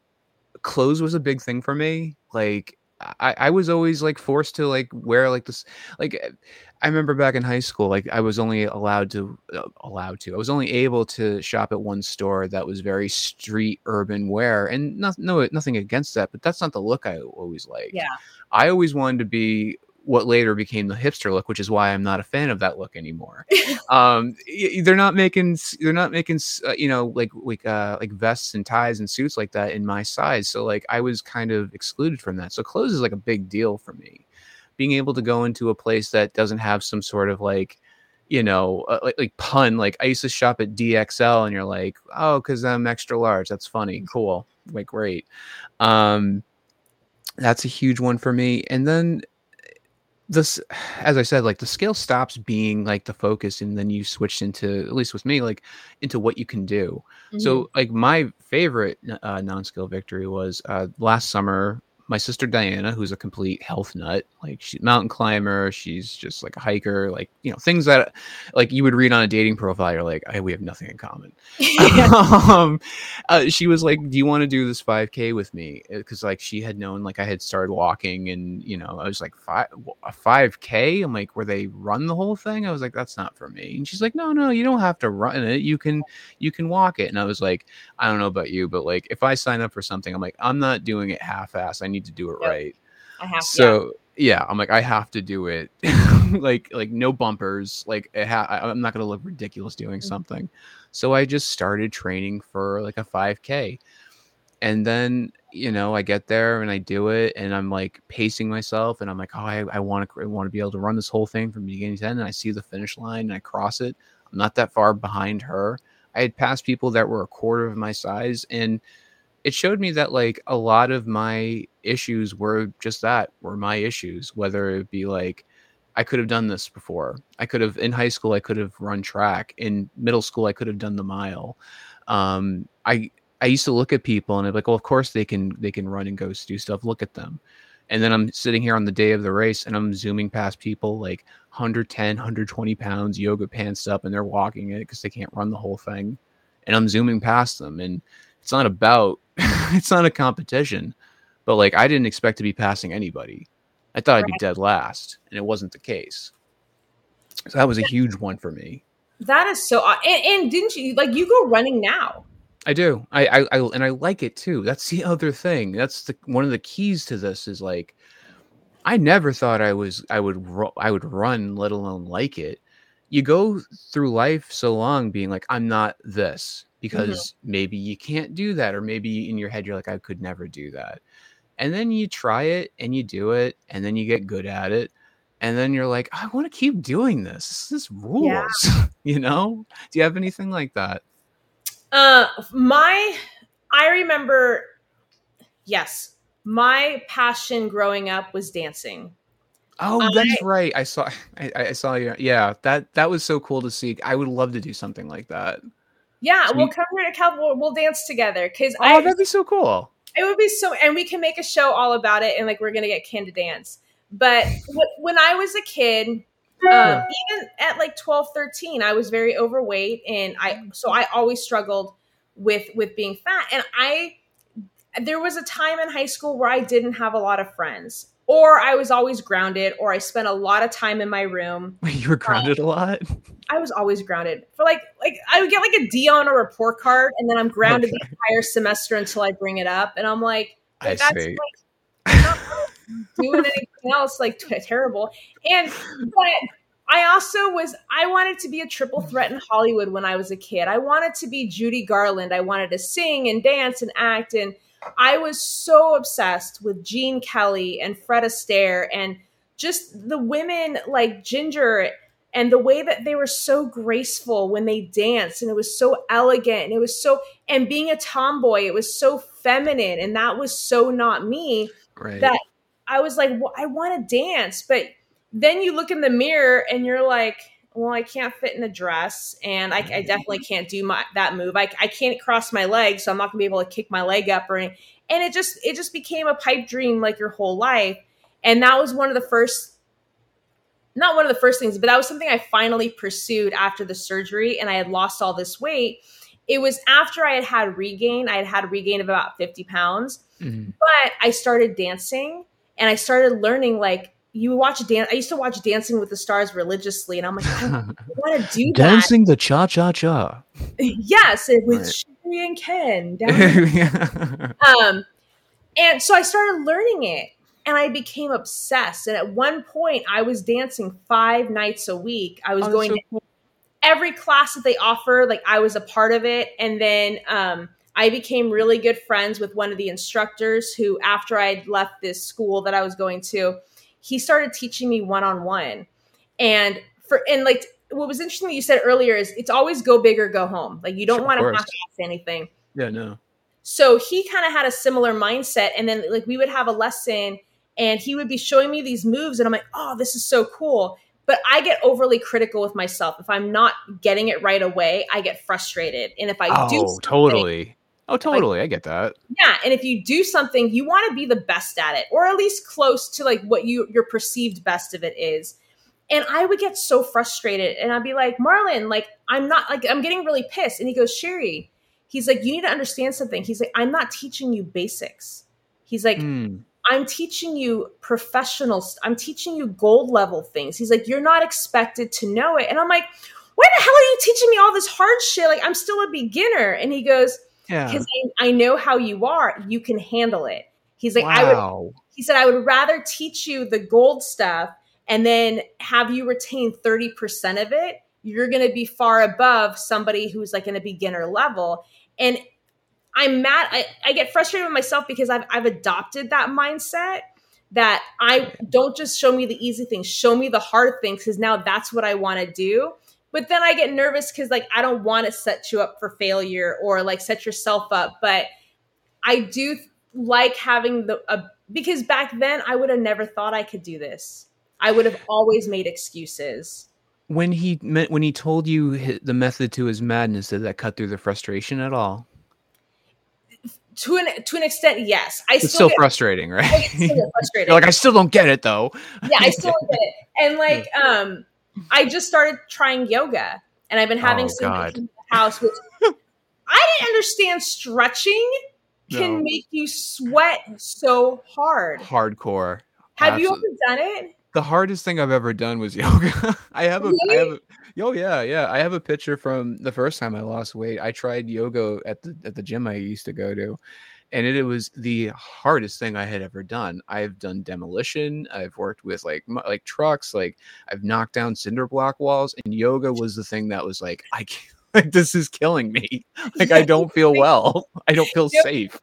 clothes was a big thing for me. Like, I, I was always like forced to like wear like this like I remember back in high school like I was only allowed to uh, allowed to I was only able to shop at one store that was very street urban wear and not, no nothing against that but that's not the look I always like. Yeah. I always wanted to be what later became the hipster look, which is why I'm not a fan of that look anymore. <laughs> um, they're not making they're not making uh, you know like like uh, like vests and ties and suits like that in my size. So like I was kind of excluded from that. So clothes is like a big deal for me. Being able to go into a place that doesn't have some sort of like you know, uh, like, like pun. Like I used to shop at DXL, and you're like, oh, because I'm extra large. That's funny, cool, like great. Um, that's a huge one for me. And then this as i said like the scale stops being like the focus and then you switch into at least with me like into what you can do mm-hmm. so like my favorite uh, non-scale victory was uh, last summer my sister Diana, who's a complete health nut, like she's mountain climber, she's just like a hiker, like you know things that like you would read on a dating profile. You're like, hey, we have nothing in common. <laughs> um, uh, she was like, "Do you want to do this 5K with me?" Because uh, like she had known like I had started walking, and you know I was like five a 5K. I'm like, where they run the whole thing? I was like, that's not for me. And she's like, no, no, you don't have to run it. You can you can walk it. And I was like, I don't know about you, but like if I sign up for something, I'm like, I'm not doing it half-ass. I need to do it yep. right. I have so yeah. I'm like I have to do it. <laughs> like like no bumpers. Like ha- I'm not gonna look ridiculous doing mm-hmm. something. So I just started training for like a 5K, and then you know I get there and I do it, and I'm like pacing myself, and I'm like, oh, I want to I want to be able to run this whole thing from beginning to end, and I see the finish line and I cross it. I'm not that far behind her. I had passed people that were a quarter of my size, and it showed me that like a lot of my issues were just that were my issues whether it be like i could have done this before. I could have in high school i could have run track. In middle school i could have done the mile. Um, i i used to look at people and i'm like well of course they can they can run and go do stuff. Look at them. And then i'm sitting here on the day of the race and i'm zooming past people like 110 120 pounds yoga pants up and they're walking it because they can't run the whole thing. And i'm zooming past them and it's not about <laughs> it's not a competition. But like I didn't expect to be passing anybody. I thought right. I'd be dead last, and it wasn't the case. So that was a huge one for me. That is so. And, and didn't you like you go running now? I do. I, I, I and I like it too. That's the <laughs> other thing. That's the one of the keys to this is like I never thought I was I would I would run, let alone like it. You go through life so long being like I'm not this. Because mm-hmm. maybe you can't do that or maybe in your head you're like I could never do that. And then you try it and you do it and then you get good at it and then you're like I want to keep doing this. This rules. Yeah. <laughs> you know? Do you have anything like that? Uh my I remember yes. my passion growing up was dancing. Oh, that's right. I saw. <laughs> I, I, saw you. Yeah, that that was so cool to see. I would love to do something like that. Yeah, so we'll come here to Cal. We'll, we'll dance together because oh, I, that'd be so cool. It would be so, and we can make a show all about it, and like we're gonna get Ken to dance. But when I was a kid, um, even at like 12, 13, I was very overweight, and I so I always struggled with with being fat, and I there was a time in high school where I didn't have a lot of friends or I was always grounded, or I spent a lot of time in my room. <laughs> You were grounded um, a lot. I was always grounded for like like I would get like a D on a report card, and then I'm grounded okay. the entire semester until I bring it up, and I'm like, I that's see. like not doing anything else like t- terrible. And but I also was I wanted to be a triple threat in Hollywood when I was a kid. I wanted to be Judy Garland. I wanted to sing and dance and act and I was so obsessed with Gene Kelly and Fred Astaire and just the women like Ginger and the way that they were so graceful when they danced and it was so elegant and it was so and being a tomboy it was so feminine and that was so not me right. that I was like well, I want to dance but then you look in the mirror and you're like well, I can't fit in a dress, and I, I definitely can't do my that move. I, I can't cross my legs, so I'm not gonna be able to kick my leg up or anything. And it just it just became a pipe dream like your whole life. And that was one of the first, not one of the first things, but that was something I finally pursued after the surgery, and I had lost all this weight. It was after I had had regain. I had had a regain of about 50 pounds, mm-hmm. but I started dancing and I started learning like you watch dance. I used to watch Dancing with the Stars religiously, and I'm like, I want to do that. Dancing the cha cha cha. <laughs> yes, with right. Sheri and Ken. <laughs> um, and so I started learning it, and I became obsessed. And at one point, I was dancing five nights a week. I was oh, going so cool. to every class that they offer. Like I was a part of it, and then. Um, I became really good friends with one of the instructors who, after I would left this school that I was going to, he started teaching me one on one. And for and like what was interesting that you said earlier is it's always go big or go home. Like you don't sure, want to have to ask anything. Yeah, no. So he kind of had a similar mindset, and then like we would have a lesson, and he would be showing me these moves, and I'm like, oh, this is so cool. But I get overly critical with myself. If I'm not getting it right away, I get frustrated. And if I oh, do, totally Oh, totally. Like, I get that. Yeah, and if you do something, you want to be the best at it, or at least close to like what you your perceived best of it is. And I would get so frustrated, and I'd be like, Marlon, like I'm not like I'm getting really pissed. And he goes, Sheri, he's like, you need to understand something. He's like, I'm not teaching you basics. He's like, mm. I'm teaching you professional. I'm teaching you gold level things. He's like, you're not expected to know it. And I'm like, why the hell are you teaching me all this hard shit? Like I'm still a beginner. And he goes yeah. Because I, I, know how you are. You can handle it. He's like, wow. I would, he said, I would rather teach you the gold stuff and then have you retain 30% of it. You're going to be far above somebody who's like in a beginner level. And I'm mad. I, I get frustrated with myself because I've, I've adopted that mindset that I don't just show me the easy things, show me the hard things because now that's what I want to do. But then I get nervous because like I don't want to set you up for failure or like set yourself up. But I do like having the a, because back then I would have never thought I could do this. I would have always made excuses. When he meant when he told you the method to his madness, did that cut through the frustration at all? to an to an extent, yes. I it's still, get, frustrating, right? Still frustrating. <laughs> like I still don't get it though. yeah, I still don't get it. And like, <laughs> um, I just started trying yoga, and I've been having oh, some in the house. Which <laughs> I didn't understand. Stretching can no. make you sweat so hard. Hardcore. Have Absolutely. you ever done it? The hardest thing I've ever done was <laughs> yoga. I have a, really? I have a, oh yeah, yeah. I have a picture from the first time I lost weight. I tried yoga at the at the gym I used to go to, and it, it, was the hardest thing I had ever done. I've done demolition. I've worked with like like trucks. Like I've knocked down cinder block walls, and yoga was the thing that was like I can't, <laughs> like this is killing me. <laughs> Like I don't feel well. <laughs> I don't feel safe.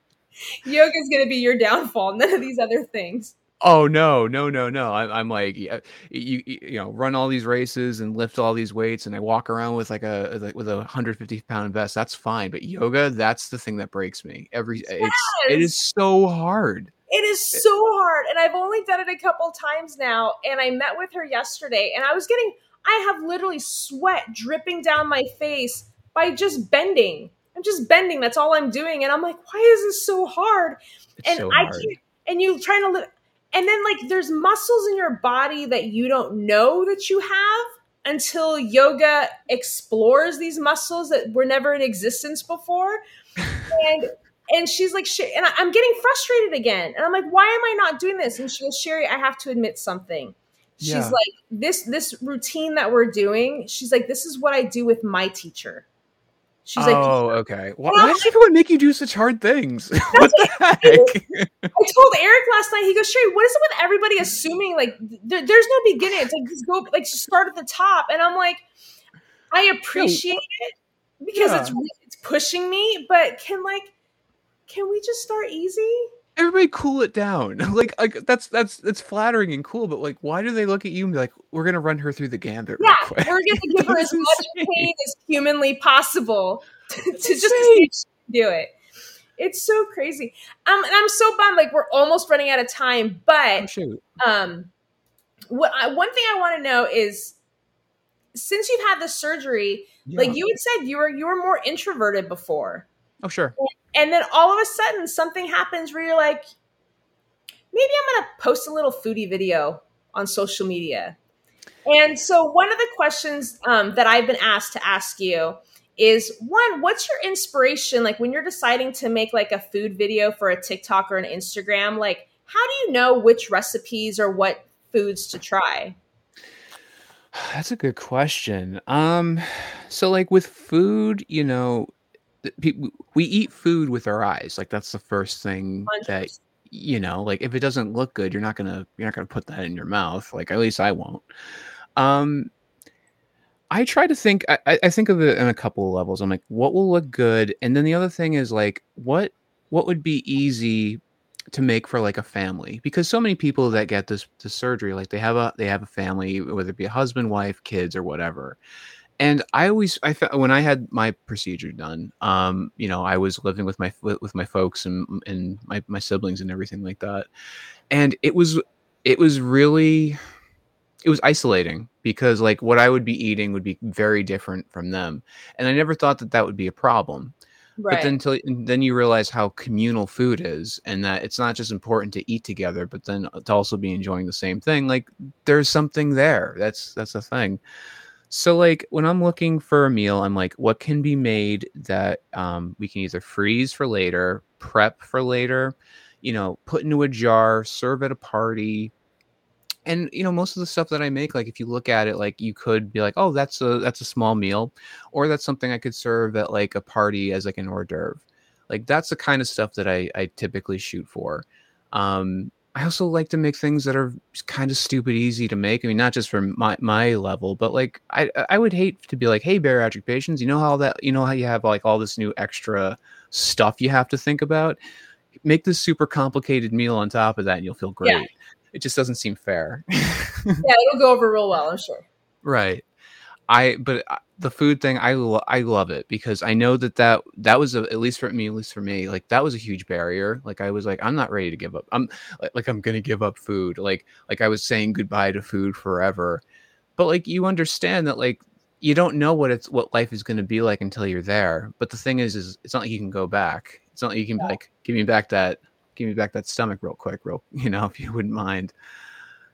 Yoga is going to be your downfall. None of these other things. Oh no, no, no, no! I'm, I'm like, uh, you, you know, run all these races and lift all these weights, and I walk around with like a like with a 150 pound vest. That's fine, but yoga, that's the thing that breaks me. Every yes. it's it is so hard. It is so hard. And I've only done it a couple times now. And I met with her yesterday and I was getting, I have literally sweat dripping down my face by just bending. I'm just bending. That's all I'm doing. And I'm like, why is this so hard? It's and so I hard. can't, and you trying to live, and then like there's muscles in your body that you don't know that you have until yoga explores these muscles that were never in existence before. <laughs> and and she's like, "Sher- and I- I'm getting frustrated again. And I'm like, why am I not doing this? And she goes, Sheri, I have to admit something. She's Yeah. like, this this routine that we're doing. She's like, this is what I do with my teacher. She's like, oh, okay. Why, why does everyone make you do such hard things? <laughs> what the heck? I told Eric last night. He goes, Sheri, what is it with everybody assuming like there, there's no beginning? It's like just go like start at the top. And I'm like, I appreciate it because Yeah. it's it's pushing me, but can like, can we just start easy? Everybody cool it down. <laughs> Like, like that's that's that's flattering and cool, but like, why do they look at you and be like, "We're gonna run her through the gambit Yeah, real quick"? we're gonna <laughs> give her as That's much pain as humanly possible <laughs> to, to just to insane. see if she can do it. It's so crazy. Um, and I'm so bummed. Like we're almost running out of time, but Oh, um what I, one thing i want to know is since you've had the surgery like you had said you were you were more introverted before Oh, sure. and then all of a sudden something happens where you're like maybe i'm gonna post a little foodie video on social media and so one of the questions um, that i've been asked to ask you is one what's your inspiration like when you're deciding to make like a food video for a tiktok or an instagram like how do you know which recipes or what foods to try That's a good question. Um, so like with food, you know, we eat food with our eyes. Like that's the first thing that 100%. you know. Like if it doesn't look good, you're not gonna you're not gonna put that in your mouth. Like at least I won't. Um, I try to think. I, I- I think of it in a couple of levels. I'm like, what will look good, and then the other thing is like, what what would be easy to make for like a family because so many people that get this this surgery like they have a they have a family whether it be a husband wife kids or whatever and i always i fe- when i had my procedure done um you know i was living with my with my folks and and my, my siblings and everything like that. And it was it was really it was isolating because like what i would be eating would be very different from them. And i never thought that that would be a problem. Right. but then till, then you realize how communal food is and that it's not just important to eat together but then to also be enjoying the same thing. Like there's something there. That's that's a thing so like when i'm looking for a meal i'm like what can be made that um, we can either freeze for later prep for later you know put into a jar serve at a party. And you know most of the stuff that i make like if you look at it like you could be like oh that's a that's a small meal or that's something i could serve at like a party as like an hors d'oeuvre. Like that's the kind of stuff that i i typically shoot for. Um i also like to make things that are kind of stupid easy to make. I mean not just for my my level but like i i would hate to be like hey bariatric patients you know how that you know how you have like all this new extra stuff you have to think about? Make this super complicated meal on top of that and you'll feel great. Yeah. it just doesn't seem fair. Yeah it'll go over real well i'm sure. <laughs> Right. I but uh, the food thing i lo- i love it because i know that that that was a, at least for me at least for me like that was a huge barrier. Like i was like i'm not ready to give up. I'm like, i'm gonna give up food. Like like i was saying goodbye to food forever. But like you understand that like you don't know what it's what life is going to be like until you're there. But the thing is is it's not like you can go back. It's not like you can be Yeah. like give me back that give me back that stomach real quick real <laughs> you know if you wouldn't mind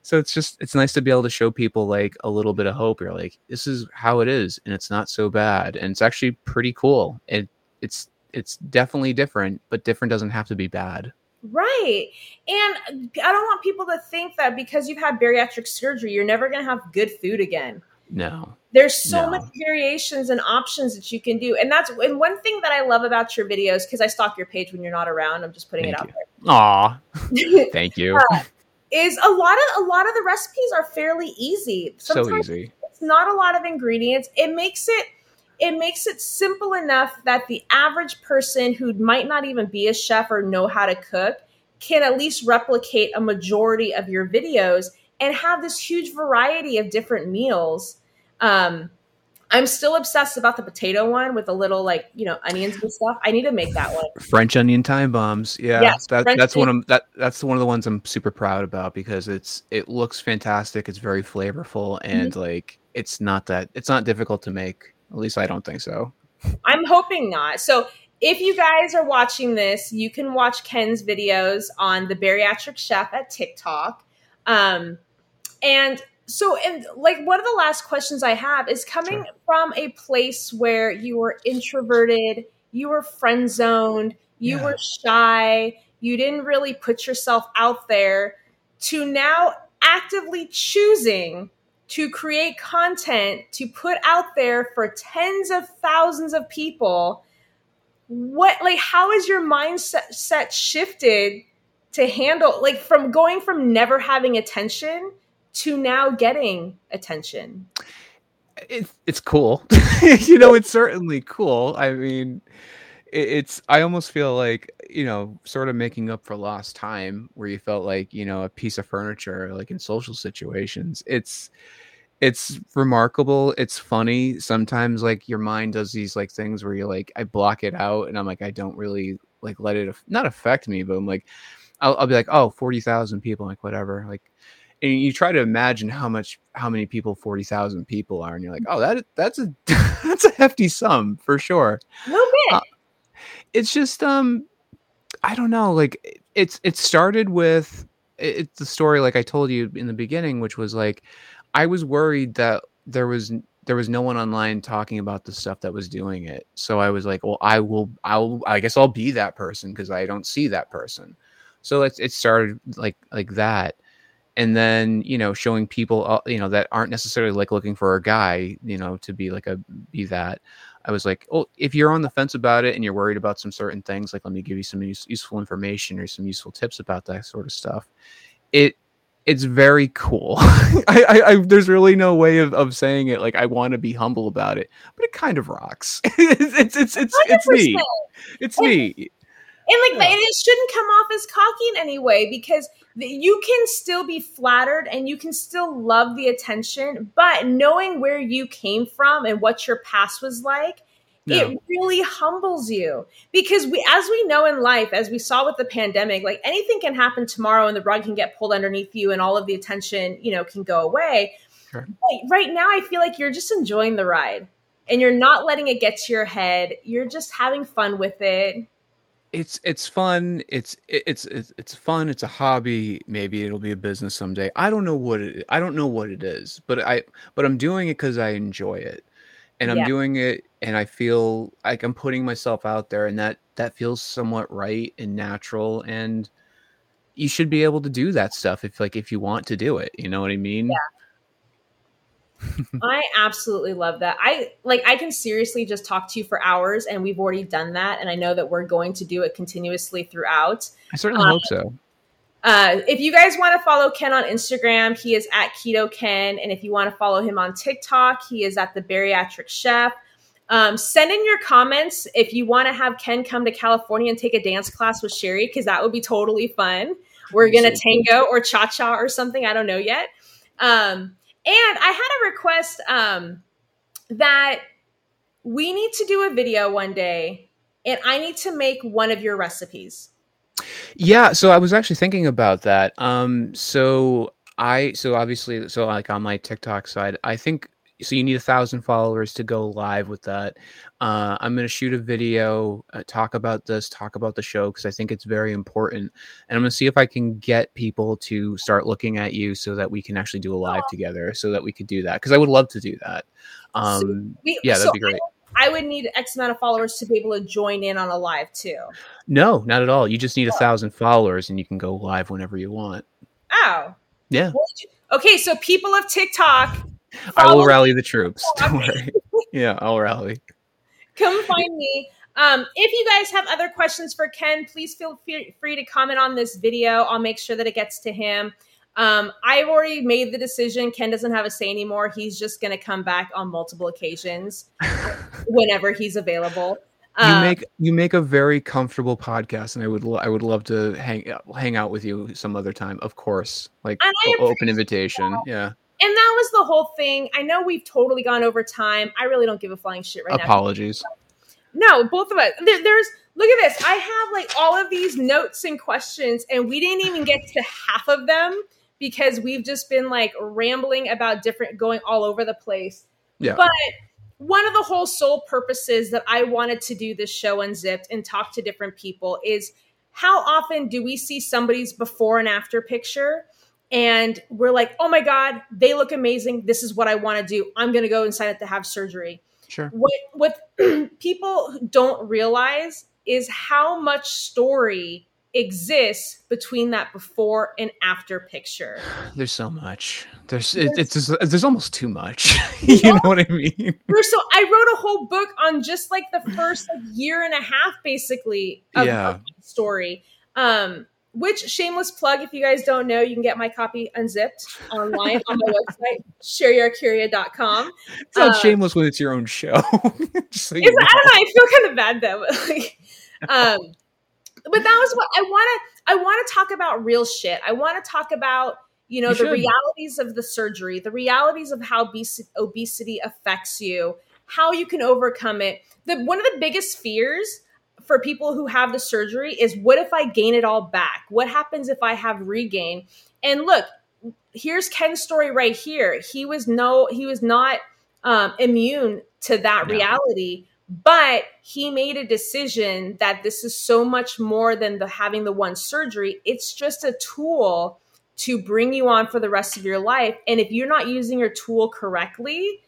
so it's just it's nice to be able to show people like a little bit of hope. You're like this is how it is and it's not so bad and it's actually pretty cool. It it's it's definitely different but different doesn't have to be bad. Right. And uh, i don't want people to think that because you've had bariatric surgery you're never going to have good food again. No. There's so No. much variations and options that you can do and that's and one thing that i love about your videos because i stalk your page when you're not around i'm just putting Thank it Aw, out there. Aw. <laughs> thank you uh, is a lot of a lot of the recipes are fairly easy. So easy. it's not a lot of ingredients. It makes it it makes it simple enough that the average person who might not even be a chef or know how to cook can at least replicate a majority of your videos and have this huge variety of different meals. Um, I'm still obsessed about the potato one with a little like you know onions and stuff. I need to make that one. French onion time bombs. Yeah, yes, that, that's one of that. That's one of the ones I'm super proud about because it's it looks fantastic. It's very flavorful and mm-hmm. like it's not that it's not difficult to make. At least I don't think so. I'm hoping not. So if you guys are watching this, you can watch Ken's videos on the Bariatric Chef at TikTok. Um, and so, and like one of the last questions I have is coming sure. from a place where you were introverted, you were friend zoned, you yeah. were shy, you didn't really put yourself out there, to now actively choosing to create content to put out there for tens of thousands of people. What, like, how is your mindset set shifted to handle, like, from going from never having attention to now getting attention? It's it's cool. <laughs> you know, it's certainly cool. I mean, it's I almost feel like you know, sort of making up for lost time where you felt like you know a piece of furniture, like in social situations. It's it's remarkable. It's funny. Sometimes like your mind does these like things where you're like, I block it out, and I'm like, I don't really like let it not affect me, but I'm like, I'll, I'll be like, oh, 40,000 people, like whatever, like and you try to imagine how much how many people 40,000 people are and you're like oh that that's a <laughs> that's a hefty sum for sure. No bit. Uh, it's just um i don't know like it's it started with it's the story like i told you in the beginning which was like i was worried that there was there was no one online talking about the stuff that was doing it. So i was like well i will i'll i guess i'll be that person because i don't see that person. So it, it started like like that and then you know showing people uh, you know that aren't necessarily like looking for a guy you know to be like a be that. I was like oh if you're on the fence about it and you're worried about some certain things like let me give you some use, useful information or some useful tips about that sort of stuff. It it's very cool. <laughs> I, I, I, there's really no way of, of saying it like i want to be humble about it but it kind of rocks. <laughs> It's it's it's it's, it's me it's me and like yeah. it shouldn't come off as cocky in any way because you can still be flattered and you can still love the attention but knowing where you came from and what your past was like it really humbles you. Because we as we know in life as we saw with the pandemic like anything can happen tomorrow and the rug can get pulled underneath you and all of the attention you know can go away. Sure. right now i feel like you're just enjoying the ride and you're not letting it get to your head. You're just having fun with it it's it's fun it's it's it's it's fun it's a hobby maybe it'll be a business someday. I don't know what it i don't know what it is but i but i'm doing it because i enjoy it. And i'm yeah. doing it and i feel like i'm putting myself out there and that that feels somewhat right and natural and you should be able to do that stuff if like if you want to do it you know what i mean? Yeah I absolutely love that. I like I can seriously just talk to you for hours and we've already done that and I know that we're going to do it continuously throughout. I certainly um, hope so. Uh, if you guys want to follow Ken on Instagram, he is at Keto Ken. And if you want to follow him on TikTok, he is at the Bariatric Chef. Um, send in your comments if you want to have Ken come to California and take a dance class with Sheri, because that would be totally fun. We're going to tango or cha cha or something. I don't know yet. Um, and I had a request um, that we need to do a video one day and I need to make one of your recipes. Yeah, so I was actually thinking about that. Um, so I so obviously so like on my TikTok side, I think so you need a thousand followers to go live with that. Uh, I'm going to shoot a video, uh, talk about this, talk about the show because I think it's very important, and I'm going to see if I can get people to start looking at you so that we can actually do a live oh. together, so that we could do that because I would love to do that. Um, so we, yeah, that'd so be great. I, would need X amount of followers to be able to join in on a live too. No, not at all. You just need a oh. thousand followers, and you can go live whenever you want. Oh, yeah. Okay, so people of TikTok I will rally the troops. Don't worry. <laughs> yeah, I'll rally. Come find me. Um, if you guys have other questions for Ken, please feel free to comment on this video. I'll make sure that it gets to him. Um, I've already made the decision. Ken doesn't have a say anymore. He's just going to come back on multiple occasions <laughs> whenever he's available. You um, make you make a very comfortable podcast, and I would I would love to hang hang out with you some other time. Of course, like open invitation. That. Yeah And that was the whole thing. I know we've totally gone over time. I really don't give a flying shit right Apologies. now. Apologies. No, both of us. There, there's look at this. I have like all of these notes and questions, and we didn't even get to half of them because we've just been like rambling about different, going all over the place. Yeah. But one of the whole sole purposes that I wanted to do this show unzipped and talk to different people is how often do we see somebody's before and after picture and we're like, oh my God, they look amazing. This is what I want to do. I'm going to go and sign up to have surgery. Sure. What, what <clears throat> people don't realize is how much story exists between that before and after picture. <sighs> There's so much. There's it, it's just, there's almost too much. <laughs> you know what I mean? <laughs> There's so I wrote a whole book on just like the first like, year and a half, basically, of, Yeah. of the story. Um, which shameless plug, if you guys don't know, you can get my copy unzipped online on my <laughs> website, sheriarcuria.com. It's not Uh, shameless when it's your own show. <laughs> So you I don't know. I feel kind of bad though. <laughs> but, like, um, but that was what I want to. I want to talk about real shit. I want to talk about you know You the should. realities of the surgery, the realities of how obesity, obesity affects you, how you can overcome it. The one of the biggest fears for people who have the surgery is what if I gain it all back? What happens if I have regain? And look, here's Ken's story right here. He was no, he was not um, immune to that No. reality, but he made a decision that this is so much more than the having the one surgery. It's just a tool to bring you on for the rest of your life. And if you're not using your tool correctly,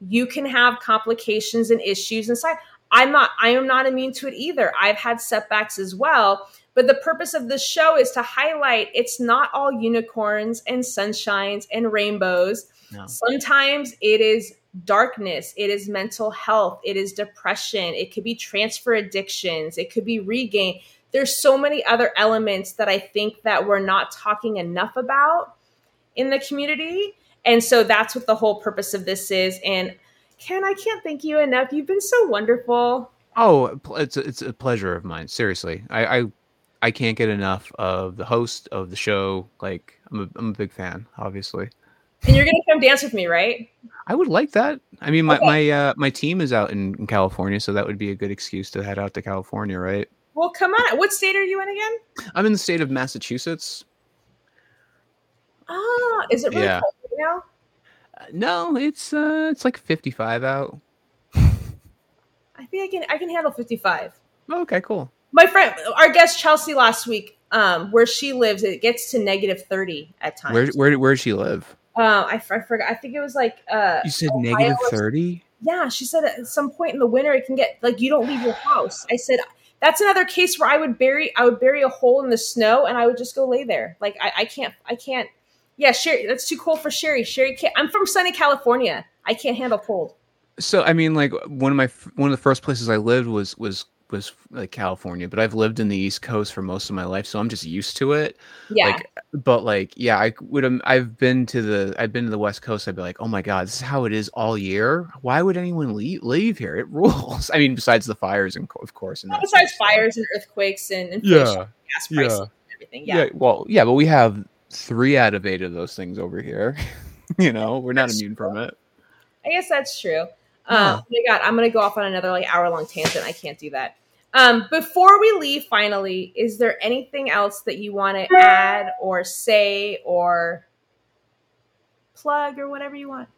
you can have complications and issues inside. I'm not I am not immune to it either. I've had setbacks as well. But the purpose of this show is to highlight it's not all unicorns and sunshines and rainbows. No. Sometimes it is darkness, it is mental health, it is depression, it could be transfer addictions, it could be regain. There's so many other elements that I think that we're not talking enough about in the community. And so that's what the whole purpose of this is. And Ken, I can't thank you enough. You've been so wonderful. Oh, it's a- it's a pleasure of mine. Seriously, I I, I can't get enough of the host of the show. Like I'm a I'm a big fan. Obviously, And you're gonna come dance with me, right? I would like that. I mean, my Okay. my uh, my team is out in, in California, so that would be a good excuse to head out to California, right? Well, come on. What state are you in again? I'm in the state of Massachusetts. Ah, is it really Yeah. cold right now? No, it's uh, it's like 55 out. I think I can I can handle 55. Okay, cool. My friend, our guest Chelsea last week, um, where she lives, it gets to negative 30 at times. Where where where does she live? Uh, I, I forgot. I think it was like uh, You said Ohio 30. yeah. She said at some point in the winter it can get like you don't leave your house. I said that's another case where I would bury I would bury a hole in the snow and I would just go lay there. Like I, I can't I can't. Yeah, Sheri, that's too cold for Sheri. Sheri can't. I'm from sunny California. I can't handle cold. So I mean, like one of my one of the first places I lived was was was like California, but I've lived in the East Coast for most of my life, so I'm just used to it. Yeah, Like, but like, yeah, I would. Um, I've been to the I've been to the West Coast. I'd be like, oh my god, this is how it is all year. Why would anyone leave leave here? It <laughs> rules. I mean, besides the fires and of course, and that besides fires and earthquakes and inflation, stuff. gas prices, yeah, and everything. Yeah. Well, yeah, but we have three out of eight of those things over here. <laughs> you know, we're not That's immune from it. I guess that's true. Yeah. Um, oh my God, I'm gonna go off on another like hour long tangent. I can't do that. Um, before we leave, finally, is there anything else that you want to add or say or plug or whatever you want?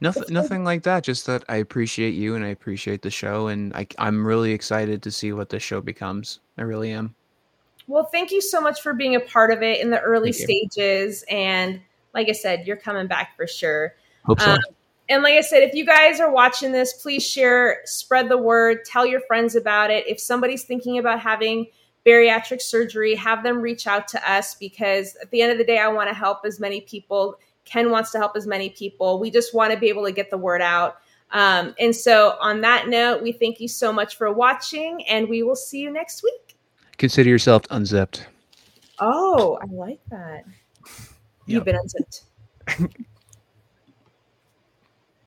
Nothing, nothing like that. Just that I appreciate you and I appreciate the show, and I, I'm really excited to see what the show becomes. I really am. Well, thank you so much for being a part of it in the early Thank you. stages. And like I said, you're coming back for sure. Hope so. Um, and like I said, if you guys are watching this, please share, spread the word, tell your friends about it. If somebody's thinking about having bariatric surgery, have them reach out to us because at the end of the day, I want to help as many people. Ken wants to help as many people. We just want to be able to get the word out. Um, and so, on that note, we thank you so much for watching, and we will see you next week. Consider yourself unzipped. Oh, I like that. You've been unzipped. <laughs>